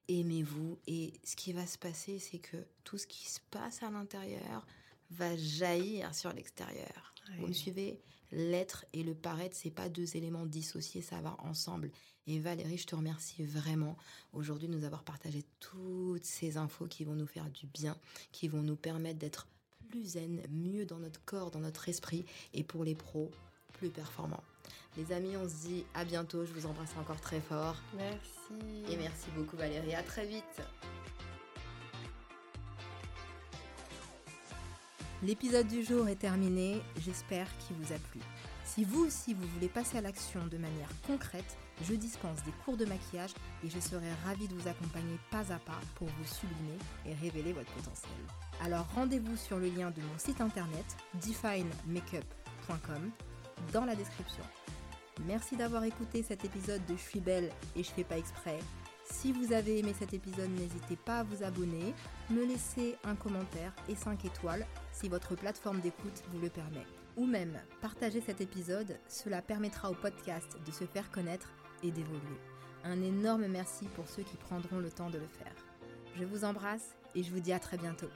aimez-vous et ce qui va se passer, c'est que tout ce qui se passe à l'intérieur va jaillir sur l'extérieur. Vous me suivez L'être et le paraître, c'est pas deux éléments dissociés, ça va ensemble. Et Valérie, je te remercie vraiment aujourd'hui de nous avoir partagé toutes ces infos qui vont nous faire du bien, qui vont nous permettre d'être plus zen, mieux dans notre corps, dans notre esprit, et pour les pros, plus performants. Les amis, on se dit à bientôt. Je vous embrasse encore très fort. Merci. Et merci beaucoup Valérie. À très vite. L'épisode du jour est terminé, j'espère qu'il vous a plu. Si vous aussi vous voulez passer à l'action de manière concrète, je dispense des cours de maquillage et je serai ravie de vous accompagner pas à pas pour vous sublimer et révéler votre potentiel. Alors rendez-vous sur le lien de mon site internet definemakeup.com dans la description. Merci d'avoir écouté cet épisode de Je suis belle et je fais pas exprès. Si vous avez aimé cet épisode, n'hésitez pas à vous abonner, me laisser un commentaire et 5 étoiles si votre plateforme d'écoute vous le permet. Ou même partager cet épisode, cela permettra au podcast de se faire connaître et d'évoluer. Un énorme merci pour ceux qui prendront le temps de le faire. Je vous embrasse et je vous dis à très bientôt.